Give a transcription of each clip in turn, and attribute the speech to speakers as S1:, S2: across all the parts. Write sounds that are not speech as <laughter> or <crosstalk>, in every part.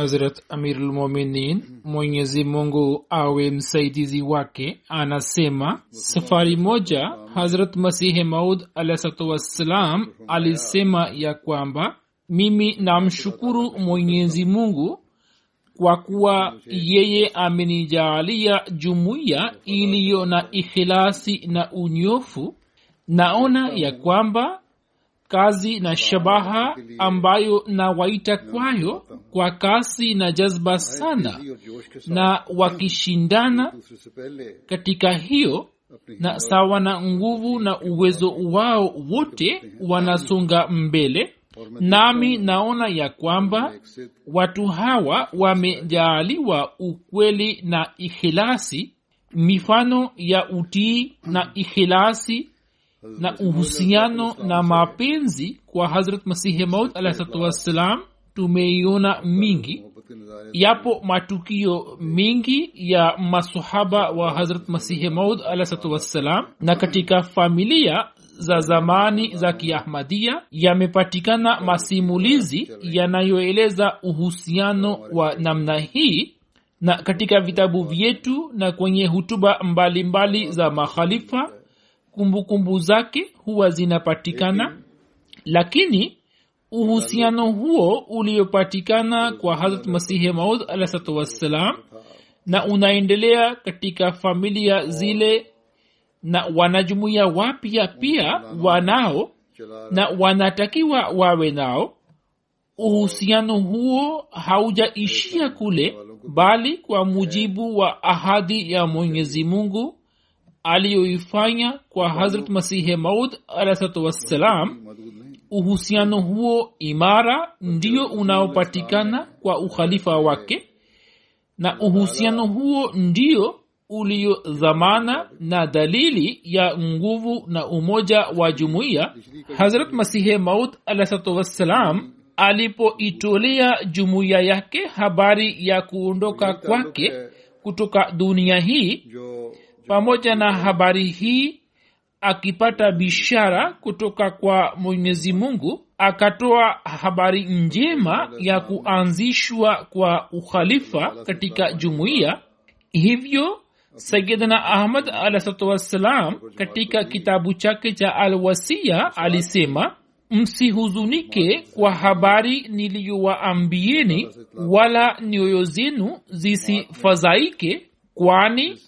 S1: Hazrat amirulmuminin mwenyezi mungu awe msaidizi wake anasema safari moja hazrat masihi maud alahsalatu wassalam alisema ya kwamba mimi namshukuru mwenyezi mungu kwa kuwa yeye amenijaalia jumuiya iliyo na ikhilasi na unyofu. Naona ya kwamba kazi na shabaha ambayo nawaita kwayo kwa kasi na jazba sana na wakishindana katika hiyo na sawa na nguvu na uwezo wao wote wanasonga mbele. Nami naona ya kwamba watu hawa wamejaaliwa ukweli na ikhilasi mifano ya utii na <clears throat> ikhilasi na uhusiano na mapenzi kwa hazrat masihi maud alahsatu wassalam tumeiona mingi. Yapo matukio mengi ya masahaba wa hazrat masihi maud alahsatu wassalam. Na katika familia za zamani za kiahmadia yamepatikana masimulizi yanayoeleza uhusiano wa namna hii na katika vitabu vyetu na kwenye hutuba mbalimbali mbali za makhalifa kumbukumbu kumbu zake huwa zinapatikana. Lakini uhusiano huo uliopatikana kwa hazrat masihi maud alahsatu wassalam na unaendelea katika familia zile na wanajumuia wapya pia wanao na wanatakiwa wawe nao. Uhusiano huo haujaishia kule. bali kwa mujibu wa ahadi ya mwenyezi mungu aliyoifanya kwa hazrat masihi maud alahsalatu wassalam. Uhusiano huo imara ndio unaopatikana kwa ukhalifa wake. Na uhusiano huo ndio ulio dhamana na dalili ya nguvu na umoja wa jumuiya. Hazrat masihe maud alahsalatu wassalam alipoitolea jumuiya yake habari ya kuondoka kwake kutoka dunia hii pamoja na habari hii akipata bishara kutoka kwa mwenyezi mungu akatoa habari njema ya kuanzishwa kwa ukhalifa katika jumuiya. Hivyo sayidna ahmad alahsatu wassalam katika kitabu chake cha alwasia alisema msihuzunike kwa habari niliyowaambieni wala nyoyo zenu zisifadhaike kwani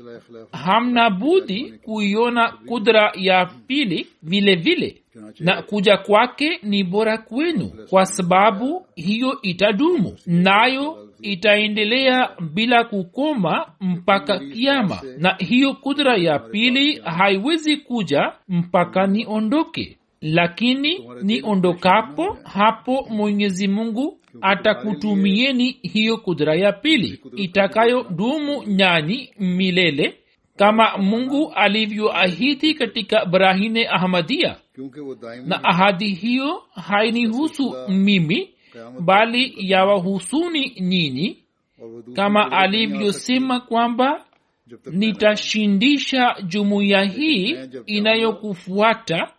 S1: hamna budi kuiona kudra ya pili vile vile. Na kuja kwake ni bora kwenu kwa sababu hiyo itadumu nayo itaendelea bila kukoma mpaka kiama. na hiyo kudra ya pili haiwezi kuja mpaka niondoke. Lakini niondokapo hapo mwenyezi mungu atakutumieni hiyo kudra ya pili itakayo dumu nyanyi milele kama mungu alivyoahidi katika brahine ahmadia. Na ahadi hiyo hainihusu mimi bali yawahusuni nyinyi. Kama alivyosema kwamba nitashindisha jumuiya hii inayokufuata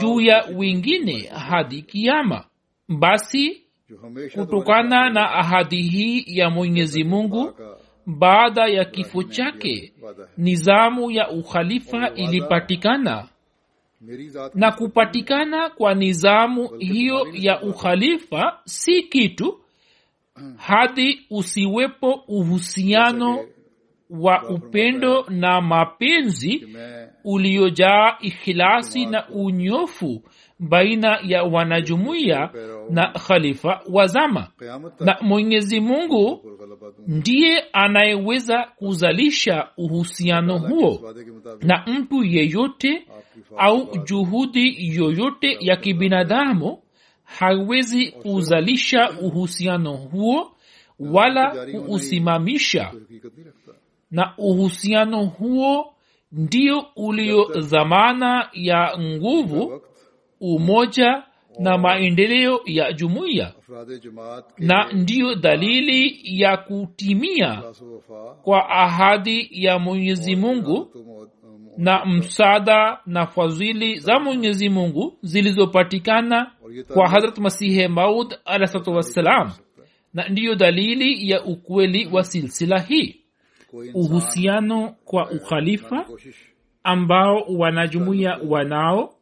S1: juu ya wengine hadi kiama. Basi kutokana na ahadi hii ya mwenyezi mungu baada ya kifo chake nizamu ya ukhalifa ilipatikana. na kupatikana kwa nizamu hiyo ya ukhalifa si kitu hadi usiwepo uhusiano wa upendo na mapenzi uliojaa ikhilasi na unyofu baina ya wanajumuiya na khalifa wa zama. Na mwenyezi mungu ndiye anayeweza kuzalisha uhusiano huo na mtu yeyote au juhudi yoyote ya kibinadamu hawezi kuzalisha uhusiano huo wala kuusimamisha. Na uhusiano huo ndio ulio dhamana ya nguvu umoja na maendeleo ya jumuiya. Na ndiyo dalili ya kutimia kwa ahadi ya mwenyezi mungu na msaada na fadhili za mwenyezi mungu zilizopatikana kwa hazrat masihe maud alahsatu wassalam. na ndiyo dalili ya ukweli wa silsila hii. Uhusiano kwa ukhalifa ambao wanajumuiya wanao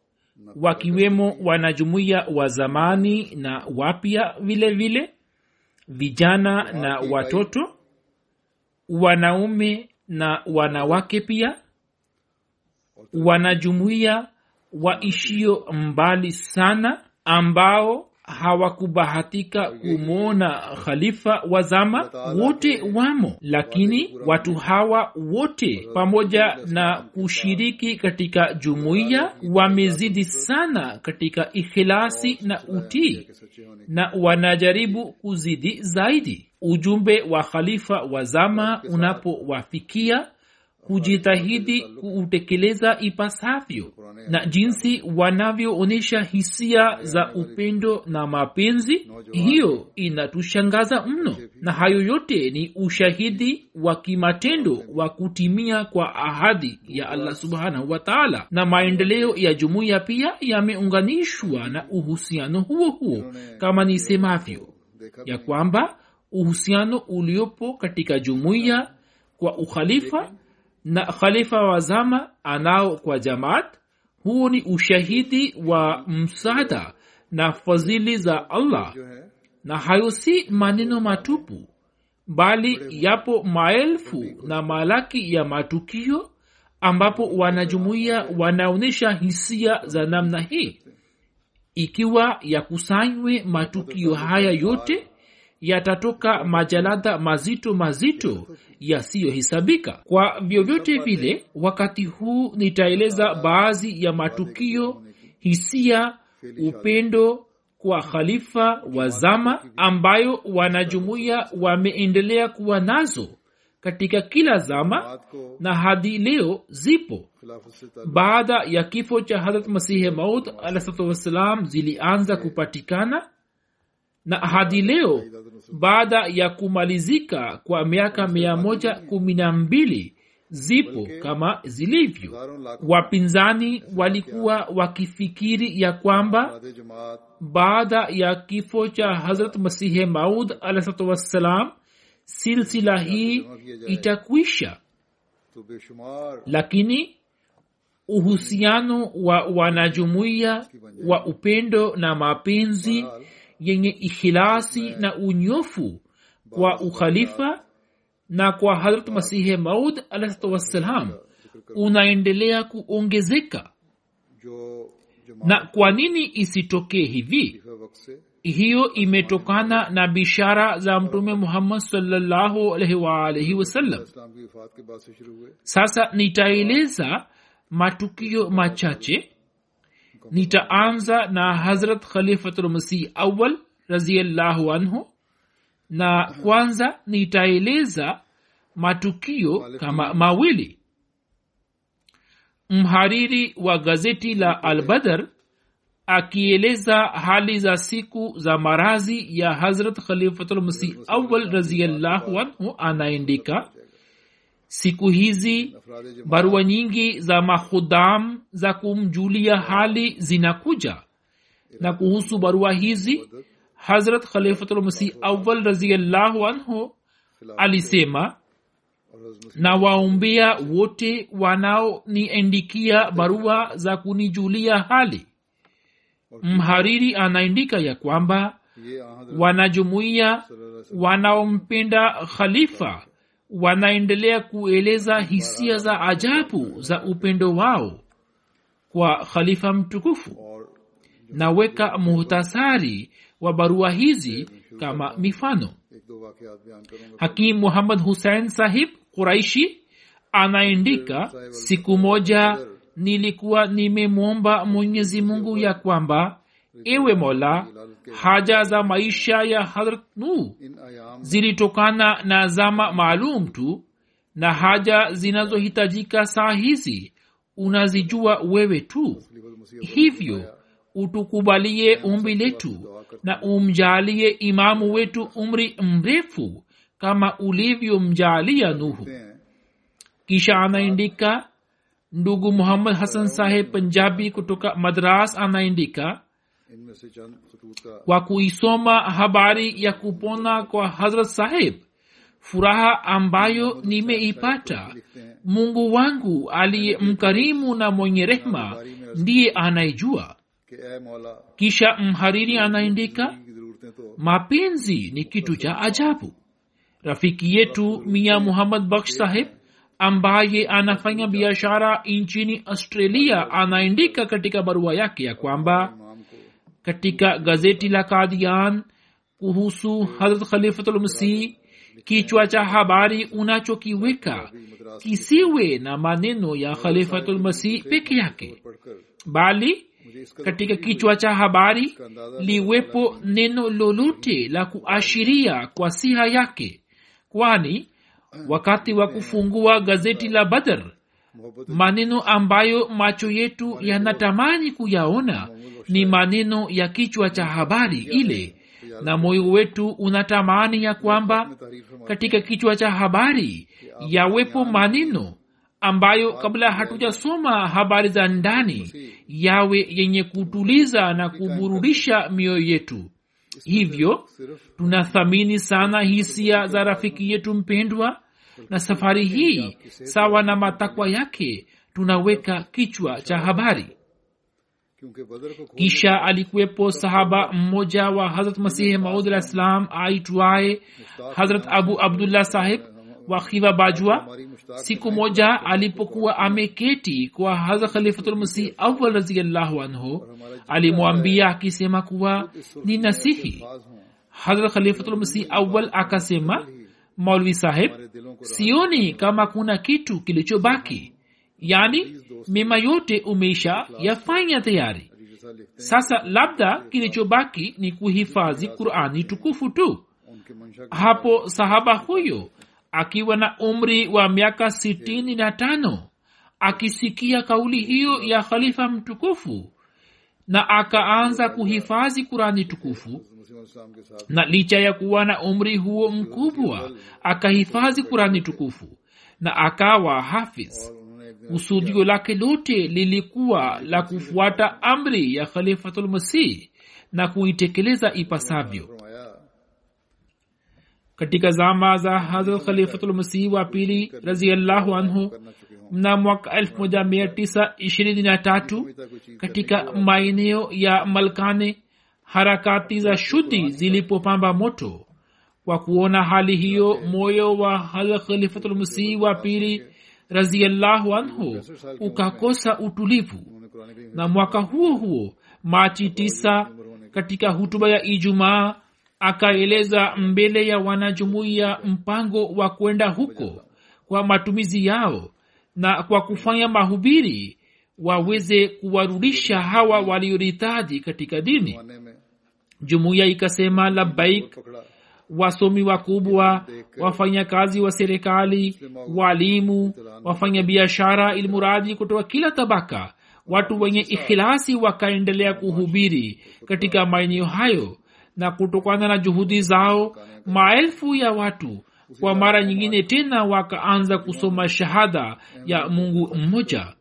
S1: wakiwemo wanajumuiya wa zamani na wapya vile vile vijana na watoto wanaume na wanawake pia wanajumuiya waishio mbali sana ambao hawakubahatika kumwona khalifa wa zama wote wamo. Lakini watu hawa wote pamoja na kushiriki katika jumuiya wamezidi sana katika ikhilasi na utii na wanajaribu kuzidi zaidi. Ujumbe wa khalifa wa zama unapowafikia hujitahidi kuutekeleza ipasavyo na jinsi wanavyoonyesha hisia za upendo na mapenzi hiyo inatushangaza mno. Na hayo yote ni ushahidi wa kimatendo wa kutimia kwa ahadi ya allah subhanahu wa taala. Na maendeleo ya jumuiya pia yameunganishwa na uhusiano huo huo kama nisemavyo ya kwamba uhusiano uliopo katika jumuiya kwa ukhalifa na khalifa wa zama anao kwa jamaat huo ni ushahidi wa msaada na fadhili za allah. Na hayo si maneno matupu bali yapo maelfu na malaki ya matukio ambapo wanajumuiya wanaonyesha hisia za namna hii. Ikiwa yakusanywe matukio haya yote yatatoka majalada mazito mazito yasiyohesabika. Kwa vyovyote vile wakati huu nitaeleza baadhi ya matukio hisia upendo kwa khalifa wa zama ambayo wanajumuiya wameendelea kuwa nazo katika kila zama na hadi leo zipo. Baada ya kifo cha harat masihi maud alahsatu wassalam zilianza kupatikana na hadi leo baada ya kumalizika kwa miaka mia moja kumi na mbili zipo kama zilivyo. Wapinzani walikuwa wakifikiri ya kwamba baada ya kifo cha hazrat masihi maud alahsatu wassalam silsila hii itakwisha. Lakini uhusiano wa wanajumuiya wa upendo na mapenzi yenye ikhilasi na unyofu kwa ukhalifa na kwa harat masihi maud alahsatu wassalam unaendelea kuongezeka. Na kwa nini isitokee hivi? Hiyo imetokana na bishara za mtume muhammad salllahu alaihi waalaihi wasallam sasa nitaeleza matukio machache nitaanza na hazrat khalifatulmasih awal raziallahu anhu na kwanza nitaeleza matukio kama mawili. Mhariri wa gazeti la albadar akieleza hali za siku za marazi ya hazrat khalifatulmasih awal raziallahu anhu anaandika siku hizi barua nyingi za mahudam za kumjulia hali zinakuja. Na kuhusu barua hizi hazrat khalifatulmasih awal raziallahu anhu alisema nawaombea wote wanaoniendikia barua za kunijulia hali. Mhariri anaendika ya kwamba wanajumuia wanaompenda khalifa wanaendelea kueleza hisia za ajabu za upendo wao kwa khalifa mtukufu. Naweka muhtasari wa barua hizi kama mifano. hakim muhammad husein sahib quraishi anaendika siku moja nilikuwa nimemwomba mwenyezi mungu ya kwamba ewe mola haja za maisha ya harat nuh zilitokana na zama maalum tu na haja zinazohitajika saa hizi unazijua wewe tu. Hivyo utukubalie umbi letu na umjalie imamu wetu umri mrefu kama ulivyomjaalia nuhu. Kisha anaendika ndugu muhammad hasan saheb panjabi kutoka madras
S2: anaendika
S1: kwa kuisoma habari ya kupona kwa hazrat saheb furaha ambayo nimeipata mungu wangu aliye mkarimu na mwenye rehma ndiye anayejua. Kisha mhariri
S2: anaendika
S1: mapenzi ni kitu cha ajabu. Rafiki yetu mia muhammad baksh saheb ambaye anafanya biashara nchini australia anaendika katika barua yake ya kwamba katika gazeti la kadian kuhusu harat khalifatulmasih kichwa cha habari unachokiweka kisiwe na maneno ya khalifatulmasih peke yake bali katika kichwa cha habari liwepo neno lolote la kuashiria kwa siha yake kwani wakati wa kufungua gazeti la badr maneno ambayo macho yetu yanatamani kuyaona ni maneno ya kichwa cha habari ile na moyo wetu unatamani ya kwamba katika kichwa cha habari yawepo maneno ambayo kabla hatujasoma habari za ndani yawe yenye kutuliza na kuburudisha mioyo yetu. Hivyo tunathamini sana hisia za rafiki yetu mpendwa na safari hii sawa na matakwa yake tunaweka kichwa cha habari kisha alikuwepo sahaba mmoja wa hazrat masihi maud alah ssalam aitwaye hazrat abu abdullah sahib wa khiva
S2: bajua
S1: siku moja alipokuwa ameketi kwa hazrat khalifatulmasih awal raziallahu anhu alimwambia akisema kuwa ni nasihi. Hazrat khalifatulmasih awal akasema maulvi
S2: sahib
S1: sioni kama kuna kitu kilichobaki yani mema yote umeisha yafanya tayari. Sasa labda kilichobaki ni kuhifadhi qurani tukufu tu. Hapo sahaba huyo akiwa na umri wa miaka sitini na tano akisikia kauli hiyo ya khalifa mtukufu na akaanza kuhifadhi kurani tukufu na licha ya kuwa na umri huo mkubwa akahifadhi kurani tukufu na akawa hafiz kusudio lake lote lilikuwa la kufuata amri ya khalifatulmasih na kuitekeleza ipasavyo. Katika zama za hazrat khalifatulmasihi wa pili raziallahu anhu mnamo mwaka 1923 katika maeneo ya malkane harakati za shudhi zilipopamba moto. Kwa kuona hali hiyo moyo wa hazrat khalifatulmasihi wa pili raziallahu anhu ukakosa utulivu. Na mwaka huo huo machi tisa katika hutuba ya ijumaa akaeleza mbele ya wanajumuiya mpango wa kwenda huko kwa matumizi yao na kwa kufanya mahubiri waweze kuwarudisha hawa walioritadi katika dini. Jumuiya ikasema labbaik wasomi wakubwa wafanyakazi wa serikali walimu wafanya biashara ilmuradi kutoka kila tabaka. Watu wenye ikhilasi wakaendelea kuhubiri katika maeneo hayo na kutokana na juhudi zao maelfu ya watu kwa mara nyingine tena wakaanza kusoma shahada ya mungu mmoja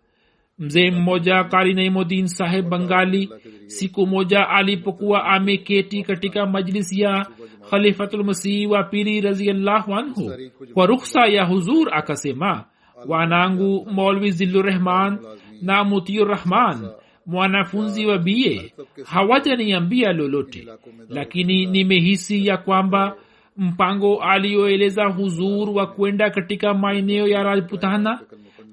S1: mzee mmoja kari naimudin saheb bangali siku moja alipokuwa ameketi katika majlisi ya khalifatulmasihi wa pili raziallahu anhu. Kwa rukhsa ya huzur akasema wanangu molvi zillurrahman na mutiurrahman mwanafunzi wa bie hawajaniambia lolote lakini nimehisi ya kwamba mpango aliyoeleza huzur wa kwenda katika maeneo ya rajputana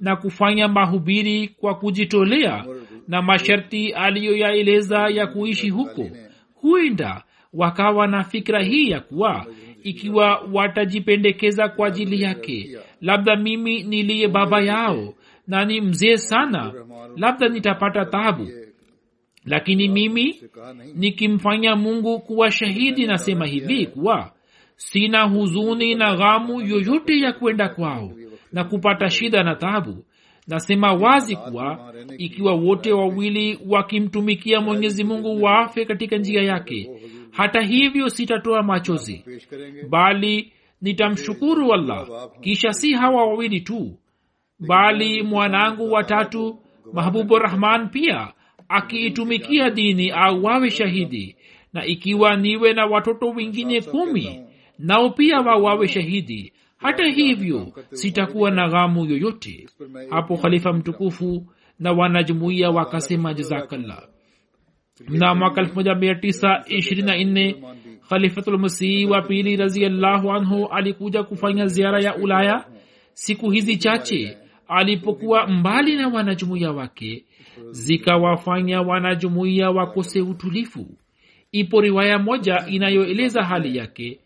S1: na kufanya mahubiri kwa kujitolea na masharti aliyoyaeleza ya kuishi huko. Huenda wakawa na fikra hii ya kuwa ikiwa watajipendekeza kwa ajili yake labda mimi niliye baba yao na ni mzee sana labda nitapata tabu lakini mimi nikimfanya mungu kuwa shahidi nasema hivi kuwa sina huzuni na ghamu yoyote ya kwenda kwao. Na kupata shida na tabu nasema wazi kuwa ikiwa wote wawili wakimtumikia mwenyezi mungu waafe katika njia yake hata hivyo sitatoa machozi. Bali nitamshukuru allah kisha si hawa wawili tu bali mwanangu watatu mahbubu rahman pia akiitumikia dini au wawe shahidi. Na ikiwa niwe na watoto wengine kumi nao pia wawawe shahidi. Hata hivyo sitakuwa na ghamu yoyote. Hapo khalifa mtukufu na wanajumuiya wakasema jazakallah. Na mwaka 1924 khalifatulmasihi wa pili raziallahu anhu alikuja kufanya ziara ya ulaya. Siku hizi chache alipokuwa mbali na wanajumuiya wake zikawafanya wanajumuiya wakose utulifu. Ipo riwaya moja inayoeleza hali yake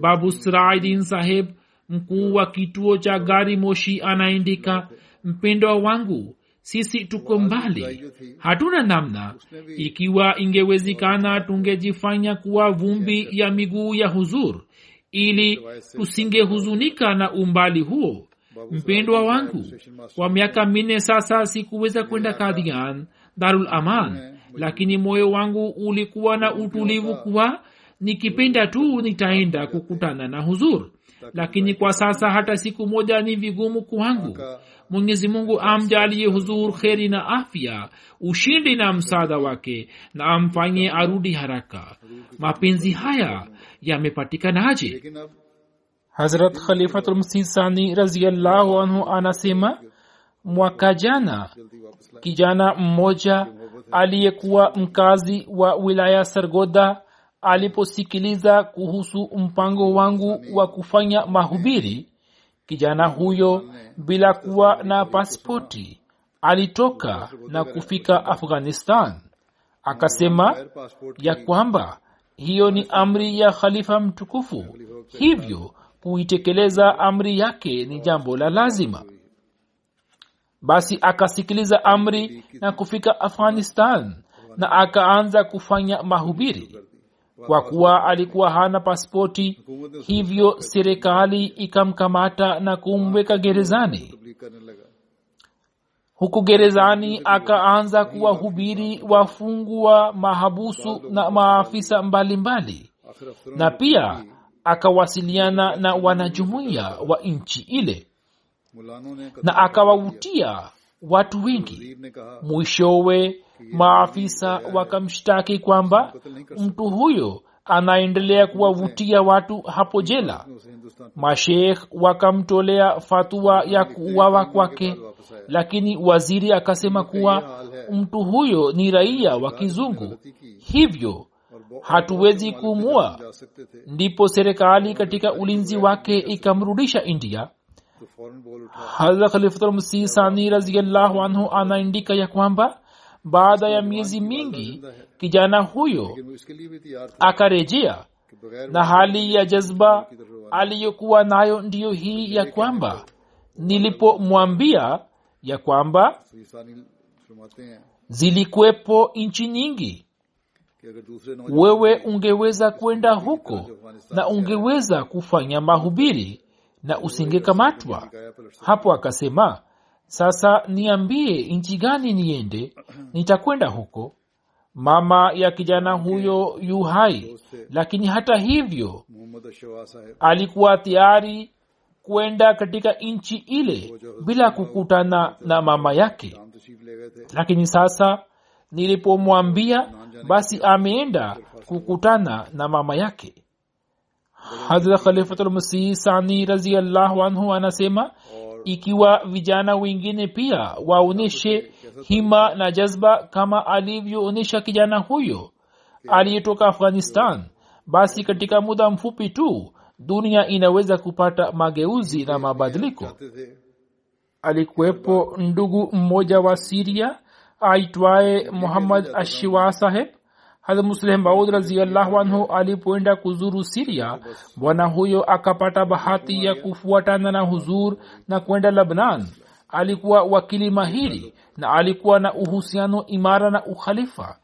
S1: babu sraidin saheb mkuu wa kituo cha gari moshi anaandika mpendwa wangu sisi tuko mbali. Hatuna namna. Ikiwa ingewezekana tungejifanya kuwa vumbi ya miguu ya huzur ili tusingehuzunika na umbali huo. Mpendwa wangu kwa miaka minne sasa sikuweza kwenda kadhian darul aman lakini moyo wangu ulikuwa na utulivu kuwa nikipenda tu nitaenda kukutana na huzur. Lakini kwa sasa hata siku moja ni vigumu kwangu. Mwenyezi mungu amjalie huzur kheri na afya ushindi na msaada wake na amfanye arudi haraka. Mapenzi haya yamepatikanaje? Hazrat khalifatulmsih sani raziallahu anhu anasema mwaka jana kijana mmoja aliyekuwa mkazi wa wilaya sargoda aliposikiliza kuhusu mpango wangu wa kufanya mahubiri kijana huyo bila kuwa na paspoti alitoka na kufika afghanistan. Akasema ya kwamba hiyo ni amri ya khalifa mtukufu. Hivyo kuitekeleza amri yake ni jambo la lazima. Basi akasikiliza amri na kufika afghanistan na akaanza kufanya mahubiri kwa kuwa alikuwa hana paspoti hivyo serikali ikamkamata na kumweka gerezani. huku gerezani akaanza kuwahubiri wafungwa mahabusu na maafisa mbalimbali. Mbali. na pia akawasiliana na wanajumuiya wa nchi ile. Na akawavutia watu wengi. Mwishowe maafisa wakamshtaki kwamba mtu huyo anaendelea kuwavutia watu hapo jela. Mashekh wakamtolea fatua ya kuuawa kwake lakini waziri akasema kuwa mtu huyo ni raia wa kizungu. Hivyo hatuwezi kumua. Ndipo serikali katika ulinzi wake ikamrudisha india hadha khalifatulmsih sani raziallahu anhu anaandika ya kwamba baada ya miezi mingi kijana huyo akarejea na hali ya jazba aliyokuwa nayo ndiyo hii ya kwamba nilipomwambia ya kwamba zilikuwepo nchi nyingi wewe ungeweza kwenda huko na ungeweza kufanya mahubiri na usingekamatwa. Hapo akasema sasa niambie nchi gani niende? Nitakwenda huko. Mama ya kijana huyo yu hai. Lakini hata hivyo alikuwa tayari kwenda katika nchi ile bila kukutana na mama yake. Lakini sasa nilipomwambia basi ameenda kukutana na mama yake hazra khalifatulmasih sani raziallahu anhu anasema ikiwa vijana wengine pia waonyeshe hima na jazba kama alivyoonyesha kijana huyo aliyetoka afghanistan basi katika muda mfupi tu dunia inaweza kupata mageuzi na mabadiliko. alikuwepo ndugu mmoja wa siria aitwaye muhammad ashiwa saheb hazrat musleh maud raziallahu anhu alipoenda kuzuru siria bwana huyo akapata bahati ya kufuatana na huzur na kwenda labnan alikuwa wakili mahiri na alikuwa na uhusiano imara na ukhalifa.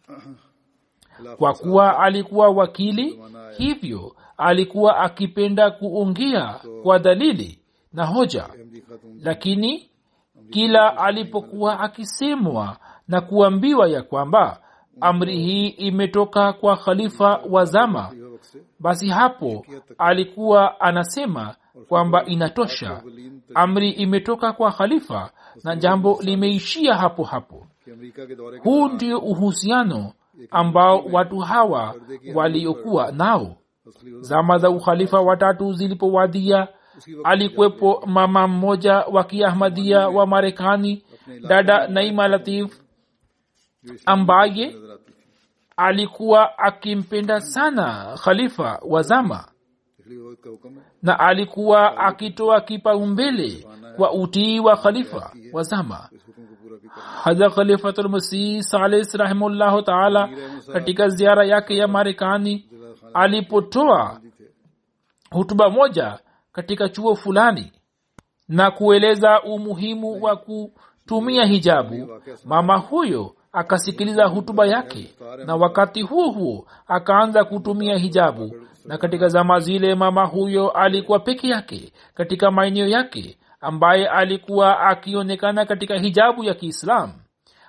S1: Kwa kuwa alikuwa wakili hivyo alikuwa akipenda kuongea kwa dalili na hoja. Lakini kila alipokuwa akisemwa na kuambiwa ya kwamba amri hii imetoka kwa khalifa wa zama. Basi hapo alikuwa anasema kwamba inatosha. Amri imetoka kwa khalifa na jambo limeishia hapo hapo. Huu ndio uhusiano ambao watu hawa waliokuwa nao. Zama za ukhalifa watatu zilipowadia alikuwepo mama mmoja wa kiahmadia wa marekani dada naima latif ambaye alikuwa akimpenda sana khalifa wa zama. Na alikuwa akitoa kipaumbele kwa utii wa khalifa wa zama. Hadra khalifatulmasih salis rahimllahu taala katika ziara yake ya marekani alipotoa hutuba moja katika chuo fulani na kueleza umuhimu wa kutumia hijabu. Mama huyo akasikiliza hutuba yake. Na wakati huo huo akaanza kutumia hijabu. Na katika zama zile mama huyo alikuwa peke yake katika maeneo yake ambaye alikuwa akionekana katika hijabu ya kiislamu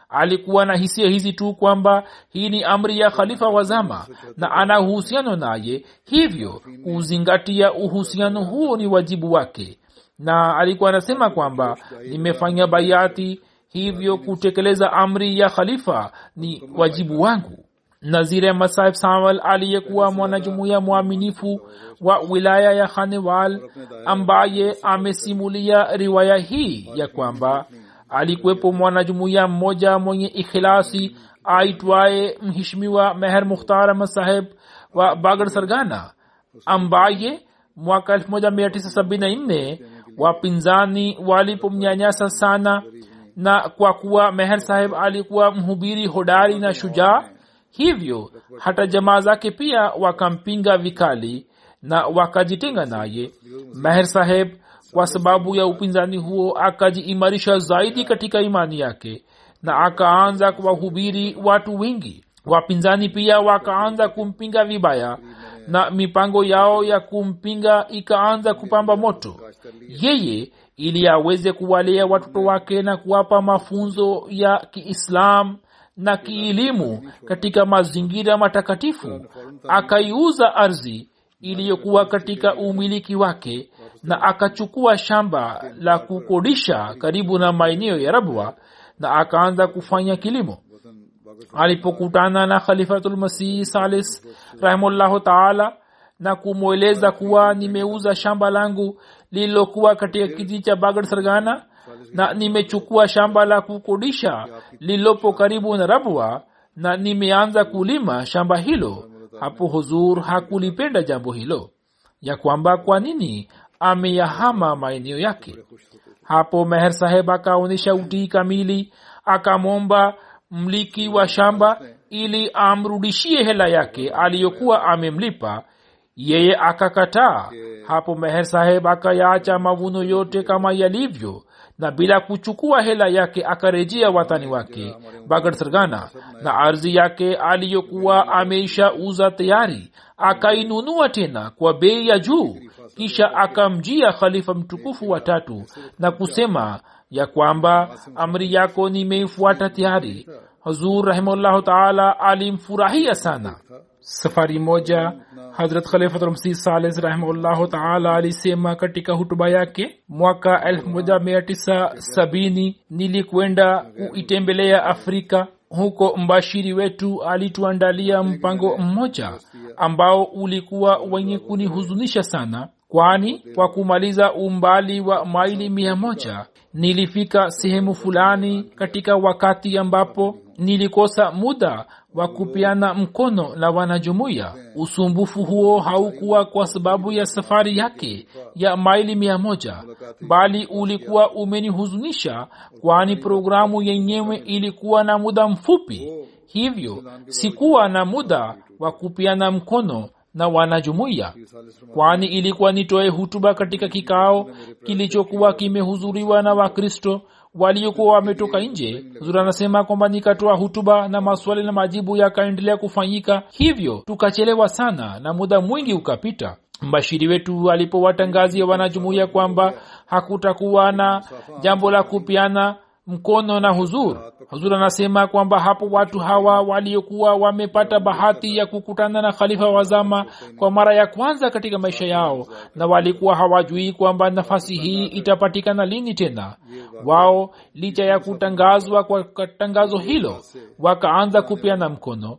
S1: alikuwa na hisia hizi tu kwamba hii ni amri ya khalifa wa zama na ana uhusiano naye. Hivyo kuzingatia uhusiano huo ni wajibu wake. Na alikuwa anasema kwamba nimefanya bayati hivyo kutekeleza amri ya khalifa ni wajibu wangu. Nazire ahmad sahib sawal aliyekuwa mwanajumuiya mwaminifu wa wilaya ya khanewal ambaye amesimulia riwaya hii ya kwamba alikuwepo mwanajumuiya mmoja mwenye ikhilasi aitwaye mheshimiwa meher mukhtar ahmad wa bagar sargana ambaye mwaka 1974 wapinzani walipomnyanyasa sana na kwa kuwa meher saheb alikuwa mhubiri hodari na shujaa hivyo hata jamaa zake pia wakampinga vikali na wakajitenga naye. Meher saheb kwa sababu ya upinzani huo akajiimarisha zaidi katika imani yake na akaanza kuwahubiri watu wengi. Wapinzani pia wakaanza kumpinga vibaya na mipango yao ya kumpinga ikaanza kupamba moto. Yeye ili aweze kuwalea watoto wake na kuwapa mafunzo ya kiislam na kielimu katika mazingira matakatifu akaiuza ardhi iliyokuwa katika umiliki wake na akachukua shamba la kukodisha karibu na maeneo ya rabwa na akaanza kufanya kilimo. Alipokutana na khalifatulmasihi salis rahimullahu taala na kumweleza kuwa nimeuza shamba langu lililokuwa katika kijiji cha bagad sargana. na nimechukua shamba la kukodisha lililopo karibu na rabwa na nimeanza kulima shamba hilo. Hapo huzur hakulipenda jambo hilo ya kwamba kwa nini ameyahama maeneo yake. Hapo meher saheb akaonyesha utii kamili akamwomba mliki wa shamba ili amrudishie hela yake aliyokuwa amemlipa yeye akakataa. Hapo meher saheb akayaacha mavuno yote kama yalivyo na bila kuchukua hela yake akarejea watani wake. bagar sargana na ardhi yake aliyokuwa ameisha uza tayari akainunua tena kwa bei ya juu. Kisha akamjia khalifa mtukufu watatu na kusema ya kwamba amri yako nimeifuata tayari. Hazur rahimahullahu taala alimfurahia sana safari moja hazrat khalifatrmsi sales rahimahullahu taala alisema katika hutuba yake mwaka 1970 nilikwenda kuitembelea afrika huko mbashiri wetu alituandalia mpango mmoja ambao ulikuwa wenye kunihuzunisha sana kwani kwa kumaliza umbali wa maili mia moja nilifika sehemu fulani katika wakati ambapo nilikosa muda wa kupeana mkono na wanajumuiya. Usumbufu huo haukuwa kwa sababu ya safari yake ya maili mia moja bali ulikuwa umenihuzunisha kwani programu yenyewe ilikuwa na muda mfupi. Hivyo sikuwa na muda wa kupeana mkono na wanajumuiya kwani ilikuwa nitoe hutuba katika kikao kilichokuwa kimehudhuriwa na wakristo waliokuwa wametoka nje. Zura anasema kwamba nikatoa hutuba na maswali na majibu yakaendelea kufanyika. Hivyo tukachelewa sana na muda mwingi ukapita. Mbashiri wetu alipowatangazia wanajumuiya kwamba hakutakuwa na jambo la kupiana mkono na huzur. Huzur anasema kwamba hapo watu hawa waliokuwa wamepata bahati ya kukutana na khalifa wazama kwa mara ya kwanza katika maisha yao na walikuwa hawajui kwamba nafasi hii itapatikana lini tena. Wao licha ya kutangazwa kwa tangazo hilo wakaanza kupeana mkono.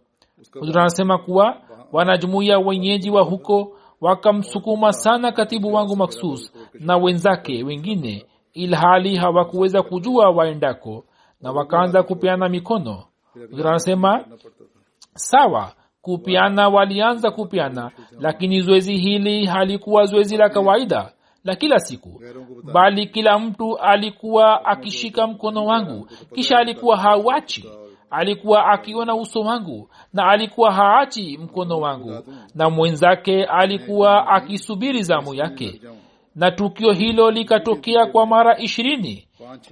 S1: Huzur anasema kuwa wanajumuia wenyeji wa huko wakamsukuma sana katibu wangu maksus na wenzake wengine ilhali hawakuweza kujua waendako na wakaanza kupeana mikono. Anasema sawa kupiana walianza kupiana lakini zoezi hili halikuwa zoezi la kawaida la kila siku bali kila mtu alikuwa akishika mkono wangu kisha alikuwa hawachi alikuwa akiona uso wangu na alikuwa haachi mkono wangu na mwenzake alikuwa akisubiri zamu yake na tukio hilo likatokea kwa mara ishirini.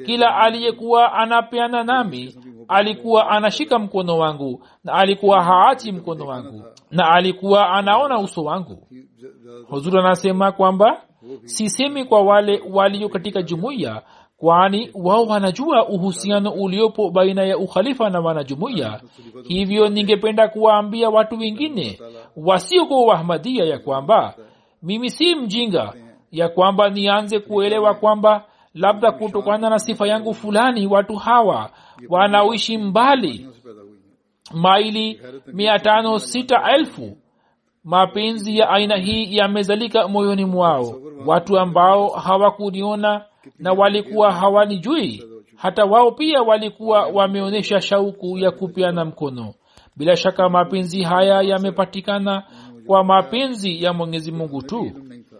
S1: Kila aliyekuwa anapeana nami alikuwa anashika mkono wangu na alikuwa haachi mkono wangu na alikuwa anaona uso wangu. Huzuri anasema kwamba sisemi kwa wale walio katika jumuiya kwani wao wanajua uhusiano uliopo baina ya ukhalifa na wanajumuiya. Hivyo ningependa kuwaambia watu wengine wasiokuwa wahmadia ya kwamba mimi si mjinga ya kwamba nianze kuelewa kwamba labda kutokana na sifa yangu fulani watu hawa wanaoishi mbali. Maili mia elfu. Mapenzi ya aina hii yamezalika moyoni mwao. Watu ambao hawakuniona na walikuwa hawanijui hata wao pia walikuwa wameonyesha shauku ya kupeana mkono. Bila shaka mapenzi haya yamepatikana kwa mapenzi ya mwenyezi mungu tu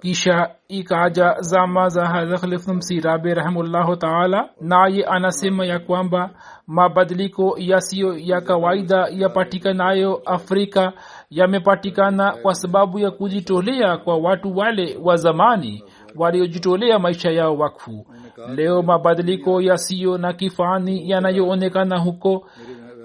S1: kisha ikaja zama za hadhakhlifmsirabe rahimullahu taala. Naye anasema ya kwamba mabadiliko yasiyo ya kawaida yapatikanayo afrika yamepatikana kwa sababu ya kujitolea kwa watu wale wa zamani waliojitolea maisha yao wakfu leo mabadiliko yasiyo na kifani yanayoonekana huko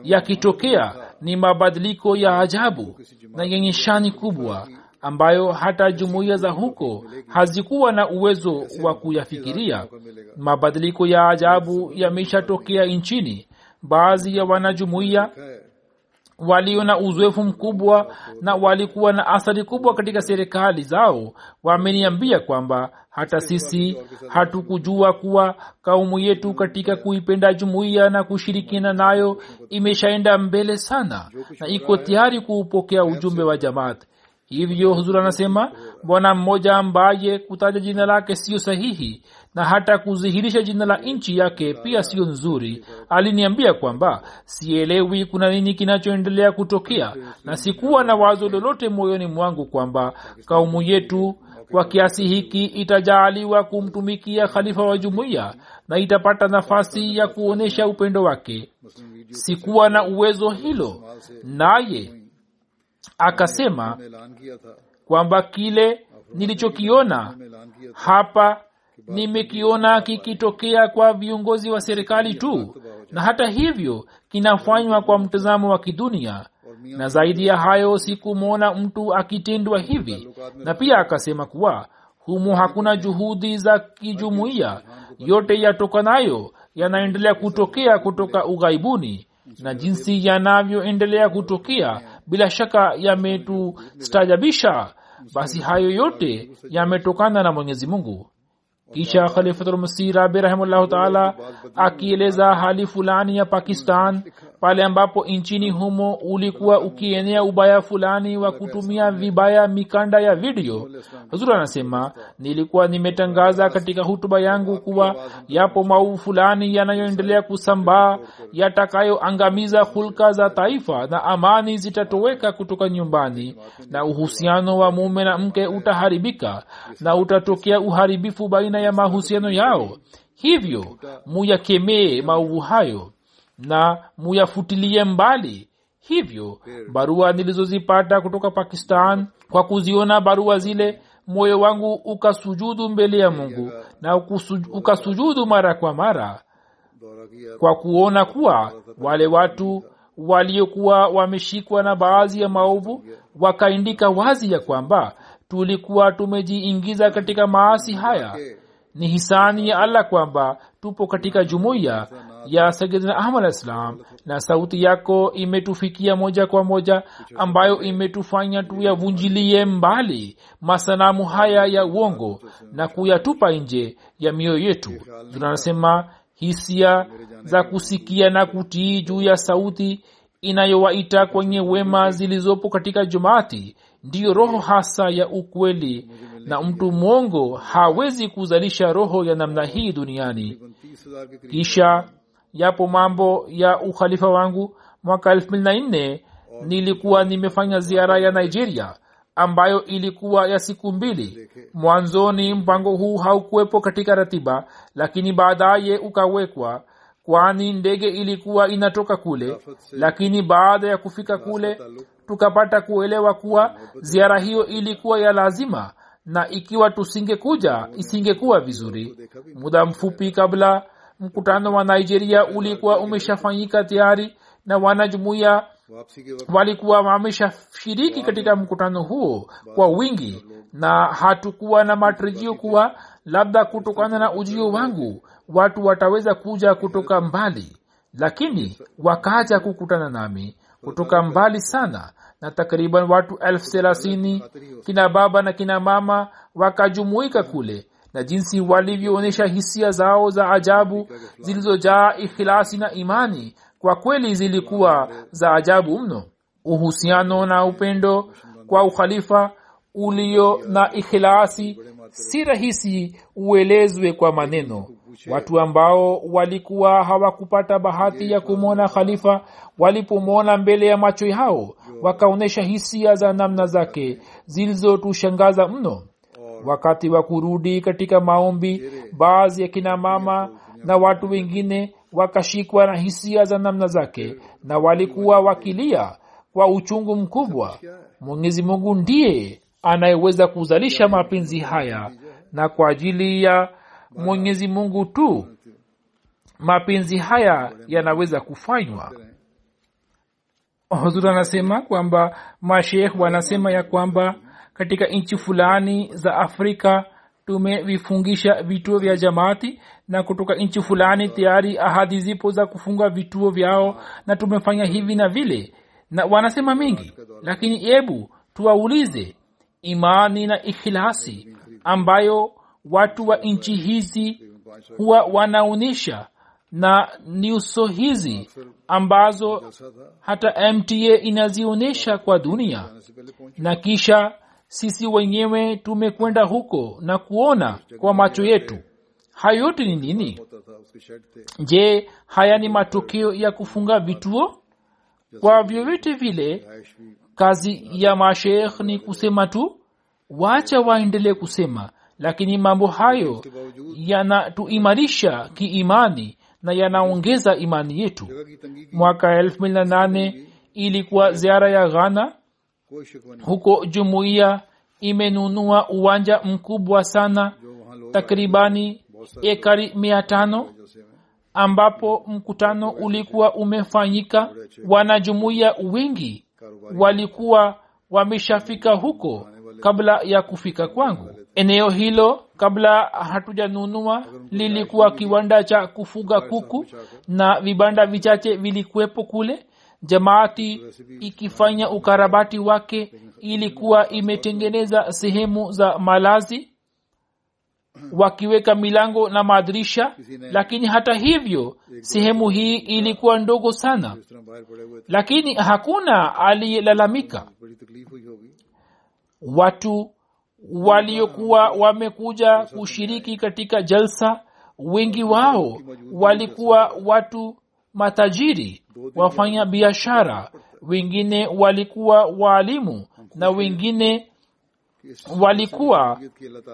S1: yakitokea ni mabadiliko ya ajabu na yenye shani kubwa ambayo hata jumuiya za huko hazikuwa na uwezo wa kuyafikiria. Mabadiliko ya ajabu yameshatokea nchini. Baadhi ya wanajumuiya walio na uzoefu mkubwa na walikuwa na athari kubwa katika serikali zao wameniambia kwamba hata sisi hatukujua kuwa kaumu yetu katika kuipenda jumuiya na kushirikiana nayo imeshaenda mbele sana na iko tayari kuupokea ujumbe wa jamaat hivyo huzuri anasema bwana mmoja ambaye kutaja jina lake siyo sahihi na hata kuzihirisha jina la nchi yake pia siyo nzuri aliniambia kwamba sielewi kuna nini kinachoendelea kutokea na sikuwa na wazo lolote moyoni mwangu kwamba kaumu yetu kwa kiasi hiki itajaaliwa kumtumikia khalifa wa jumuiya na itapata nafasi ya kuonyesha upendo wake. Sikuwa na uwezo hilo naye akasema kwamba kile nilichokiona hapa nimekiona kikitokea kwa viongozi wa serikali tu. na hata hivyo kinafanywa kwa mtazamo wa kidunia. Na zaidi ya hayo sikumwona mtu akitendwa hivi. na pia akasema kuwa humu hakuna juhudi za kijumuiya yote yatokanayo yanaendelea kutokea kutoka ughaibuni. Na jinsi yanavyoendelea kutokea bila shaka yametustajabisha. Basi hayo yote yametokana na mwenyezi mungu. Kisha khalifatulmasih rabi rahimahullahu taala akieleza hali fulani ya pakistan pale ambapo nchini humo ulikuwa ukienea ubaya fulani wa kutumia vibaya mikanda ya video. Huzuri anasema nilikuwa nimetangaza katika hutuba yangu kuwa yapo maovu fulani yanayoendelea kusambaa yatakayoangamiza hulka za taifa na amani zitatoweka kutoka nyumbani na uhusiano wa mume na mke utaharibika na utatokea uharibifu baina ya mahusiano yao. Hivyo muyakemee maovu hayo na muyafutilie mbali. Hivyo barua nilizozipata kutoka pakistan kwa kuziona barua zile moyo wangu ukasujudu mbele ya mungu na ukasujudu mara kwa mara kwa kuona kuwa wale watu waliokuwa wameshikwa na baadhi ya maovu wakaindika wazi ya kwamba tulikuwa tumejiingiza katika maasi haya. Ni hisani ya allah kwamba tupo katika jumuiya ya sayidina ahmad alah na sauti yako imetufikia moja kwa moja ambayo imetufanya tuyavunjilie mbali masanamu haya ya uongo na kuyatupa nje ya mioyo yetu. Tunasema hisia za kusikia na kutii juu ya sauti inayowaita kwenye wema zilizopo katika jumaati ndiyo roho hasa ya ukweli na mtu mwongo hawezi kuzalisha roho ya namna hii duniani. Kisha yapo mambo ya ukhalifa wangu. Mwaka elfu mbili na nne nilikuwa nimefanya ziara ya nigeria ambayo ilikuwa ya siku mbili. Mwanzoni mpango huu haukuwepo katika ratiba lakini baadaye ukawekwa kwani ndege ilikuwa inatoka kule. Lakini baada ya kufika kule tukapata kuelewa kuwa ziara hiyo ilikuwa ya lazima na ikiwa tusingekuja isingekuwa vizuri. Muda mfupi kabla mkutano wa nigeria ulikuwa umeshafanyika tayari na wanajumuiya walikuwa wameshashiriki katika mkutano huo kwa wingi na hatukuwa na matarajio kuwa labda kutokana na ujio wangu watu wataweza kuja kutoka mbali. Lakini wakaja kukutana nami kutoka mbali sana na takriban watu elfu thelathini kina baba na kina mama wakajumuika kule na jinsi walivyoonyesha hisia zao za ajabu zilizojaa ikhilasi na imani kwa kweli zilikuwa za ajabu mno. Uhusiano na upendo kwa ukhalifa ulio na ikhilasi si rahisi uelezwe kwa maneno. Watu ambao walikuwa hawakupata bahati ya kumwona khalifa walipomwona mbele ya macho yao wakaonyesha hisia za namna zake zilizotushangaza mno wakati wa kurudi katika maombi baadhi ya kina mama na watu wengine wakashikwa na hisia za namna zake na walikuwa wakilia kwa uchungu mkubwa. Mwenyezi mungu ndiye anayeweza kuzalisha mapenzi haya na kwa ajili ya mwenyezi mungu tu. Mapenzi haya yanaweza kufanywa. Huzur anasema kwamba mashekh wanasema ya kwamba katika nchi fulani za afrika tumevifungisha vituo vya jamaati na kutoka nchi fulani tayari ahadi zipo za kufunga vituo vyao na tumefanya hivi na vile. Na wanasema mengi lakini hebu tuwaulize imani na ikhilasi ambayo watu wa nchi hizi huwa wanaonyesha na nyuso hizi ambazo hata mta inazionyesha kwa dunia. Na kisha sisi wenyewe tumekwenda huko na kuona kwa macho yetu. Hayo yote ni nini? Je haya ni matokeo ya kufunga vituo? Kwa vyovyote vile kazi ya mashekh ni kusema tu wacha waendelee kusema. Lakini mambo hayo yanatuimarisha kiimani na yanaongeza imani yetu. Mwaka 8 ilikuwa ziara ya ghana huko jumuiya imenunua uwanja mkubwa sana takribani ekari mia tano ambapo mkutano ulikuwa umefanyika. Wanajumuiya
S2: wingi
S1: walikuwa wameshafika huko kabla ya kufika kwangu. Eneo hilo kabla hatujanunua lilikuwa kiwanda cha kufuga kuku na vibanda vichache vilikuwepo kule jamaati ikifanya ukarabati wake ilikuwa imetengeneza sehemu za malazi wakiweka milango na madirisha. Lakini hata hivyo sehemu hii ilikuwa ndogo sana. Lakini hakuna aliyelalamika. Watu waliokuwa wamekuja kushiriki katika jalsa wengi wao walikuwa watu matajiri wafanya biashara wengine walikuwa waalimu na wengine walikuwa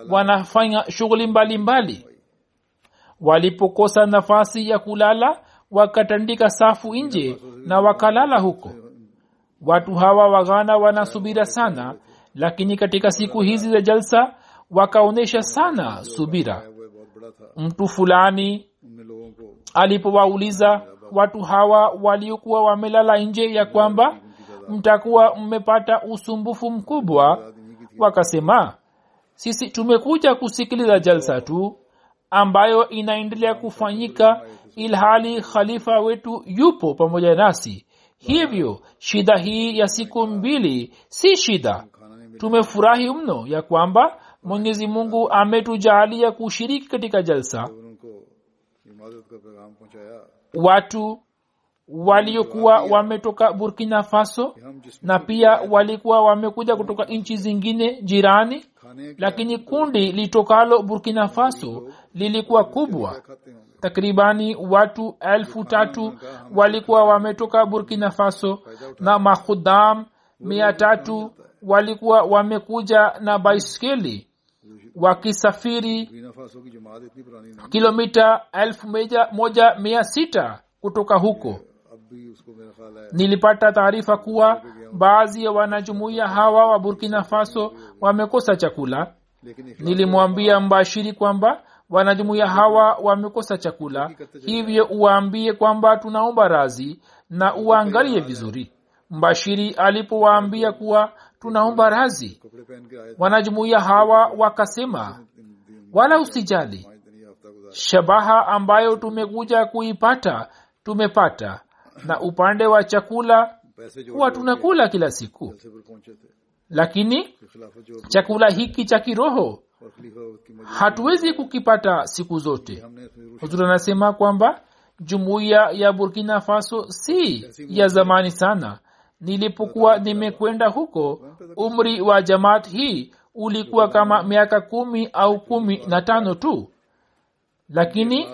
S1: wanafanya shughuli mbalimbali. Walipokosa nafasi ya kulala wakatandika safu nje na wakalala huko. Watu hawa waghana wanasubira sana lakini katika siku hizi za jalsa wakaonyesha sana subira. Mtu fulani alipowauliza watu hawa waliokuwa wamelala nje ya kwamba mtakuwa mmepata usumbufu mkubwa. Wakasema sisi tumekuja kusikiliza jalsa tu ambayo inaendelea kufanyika ilhali khalifa wetu yupo pamoja nasi. Hivyo shida hii ya siku mbili si shida. Tumefurahi mno ya kwamba mwenyezi mungu ametujaalia kushiriki katika jalsa watu waliokuwa wametoka burkina faso na pia walikuwa wamekuja kutoka nchi zingine jirani lakini kundi litokalo burkina faso lilikuwa kubwa. Takribani watu elfu tatu walikuwa wametoka burkina faso na makhudam mia tatu walikuwa wamekuja na baiskeli wakisafiri kilomita elfu moja mia sita kutoka huko. Nilipata taarifa kuwa baadhi ya wanajumuiya hawa wa burkina faso wamekosa chakula. Nilimwambia mbashiri kwamba wanajumuiya hawa wamekosa chakula. Hivyo uwaambie kwamba tunaomba razi na uwaangalie vizuri. Mbashiri alipowaambia kuwa tunaomba razi wanajumuiya hawa wakasema wala usijali. Shabaha ambayo tumekuja kuipata tumepata. Na upande wa chakula huwa tunakula kila siku. Lakini chakula hiki cha kiroho hatuwezi kukipata siku zote. Huzuri anasema kwamba jumuiya ya burkina faso si ya zamani sana nilipokuwa nimekwenda huko umri wa jamaat hii ulikuwa kama miaka kumi au kumi na tano tu. Lakini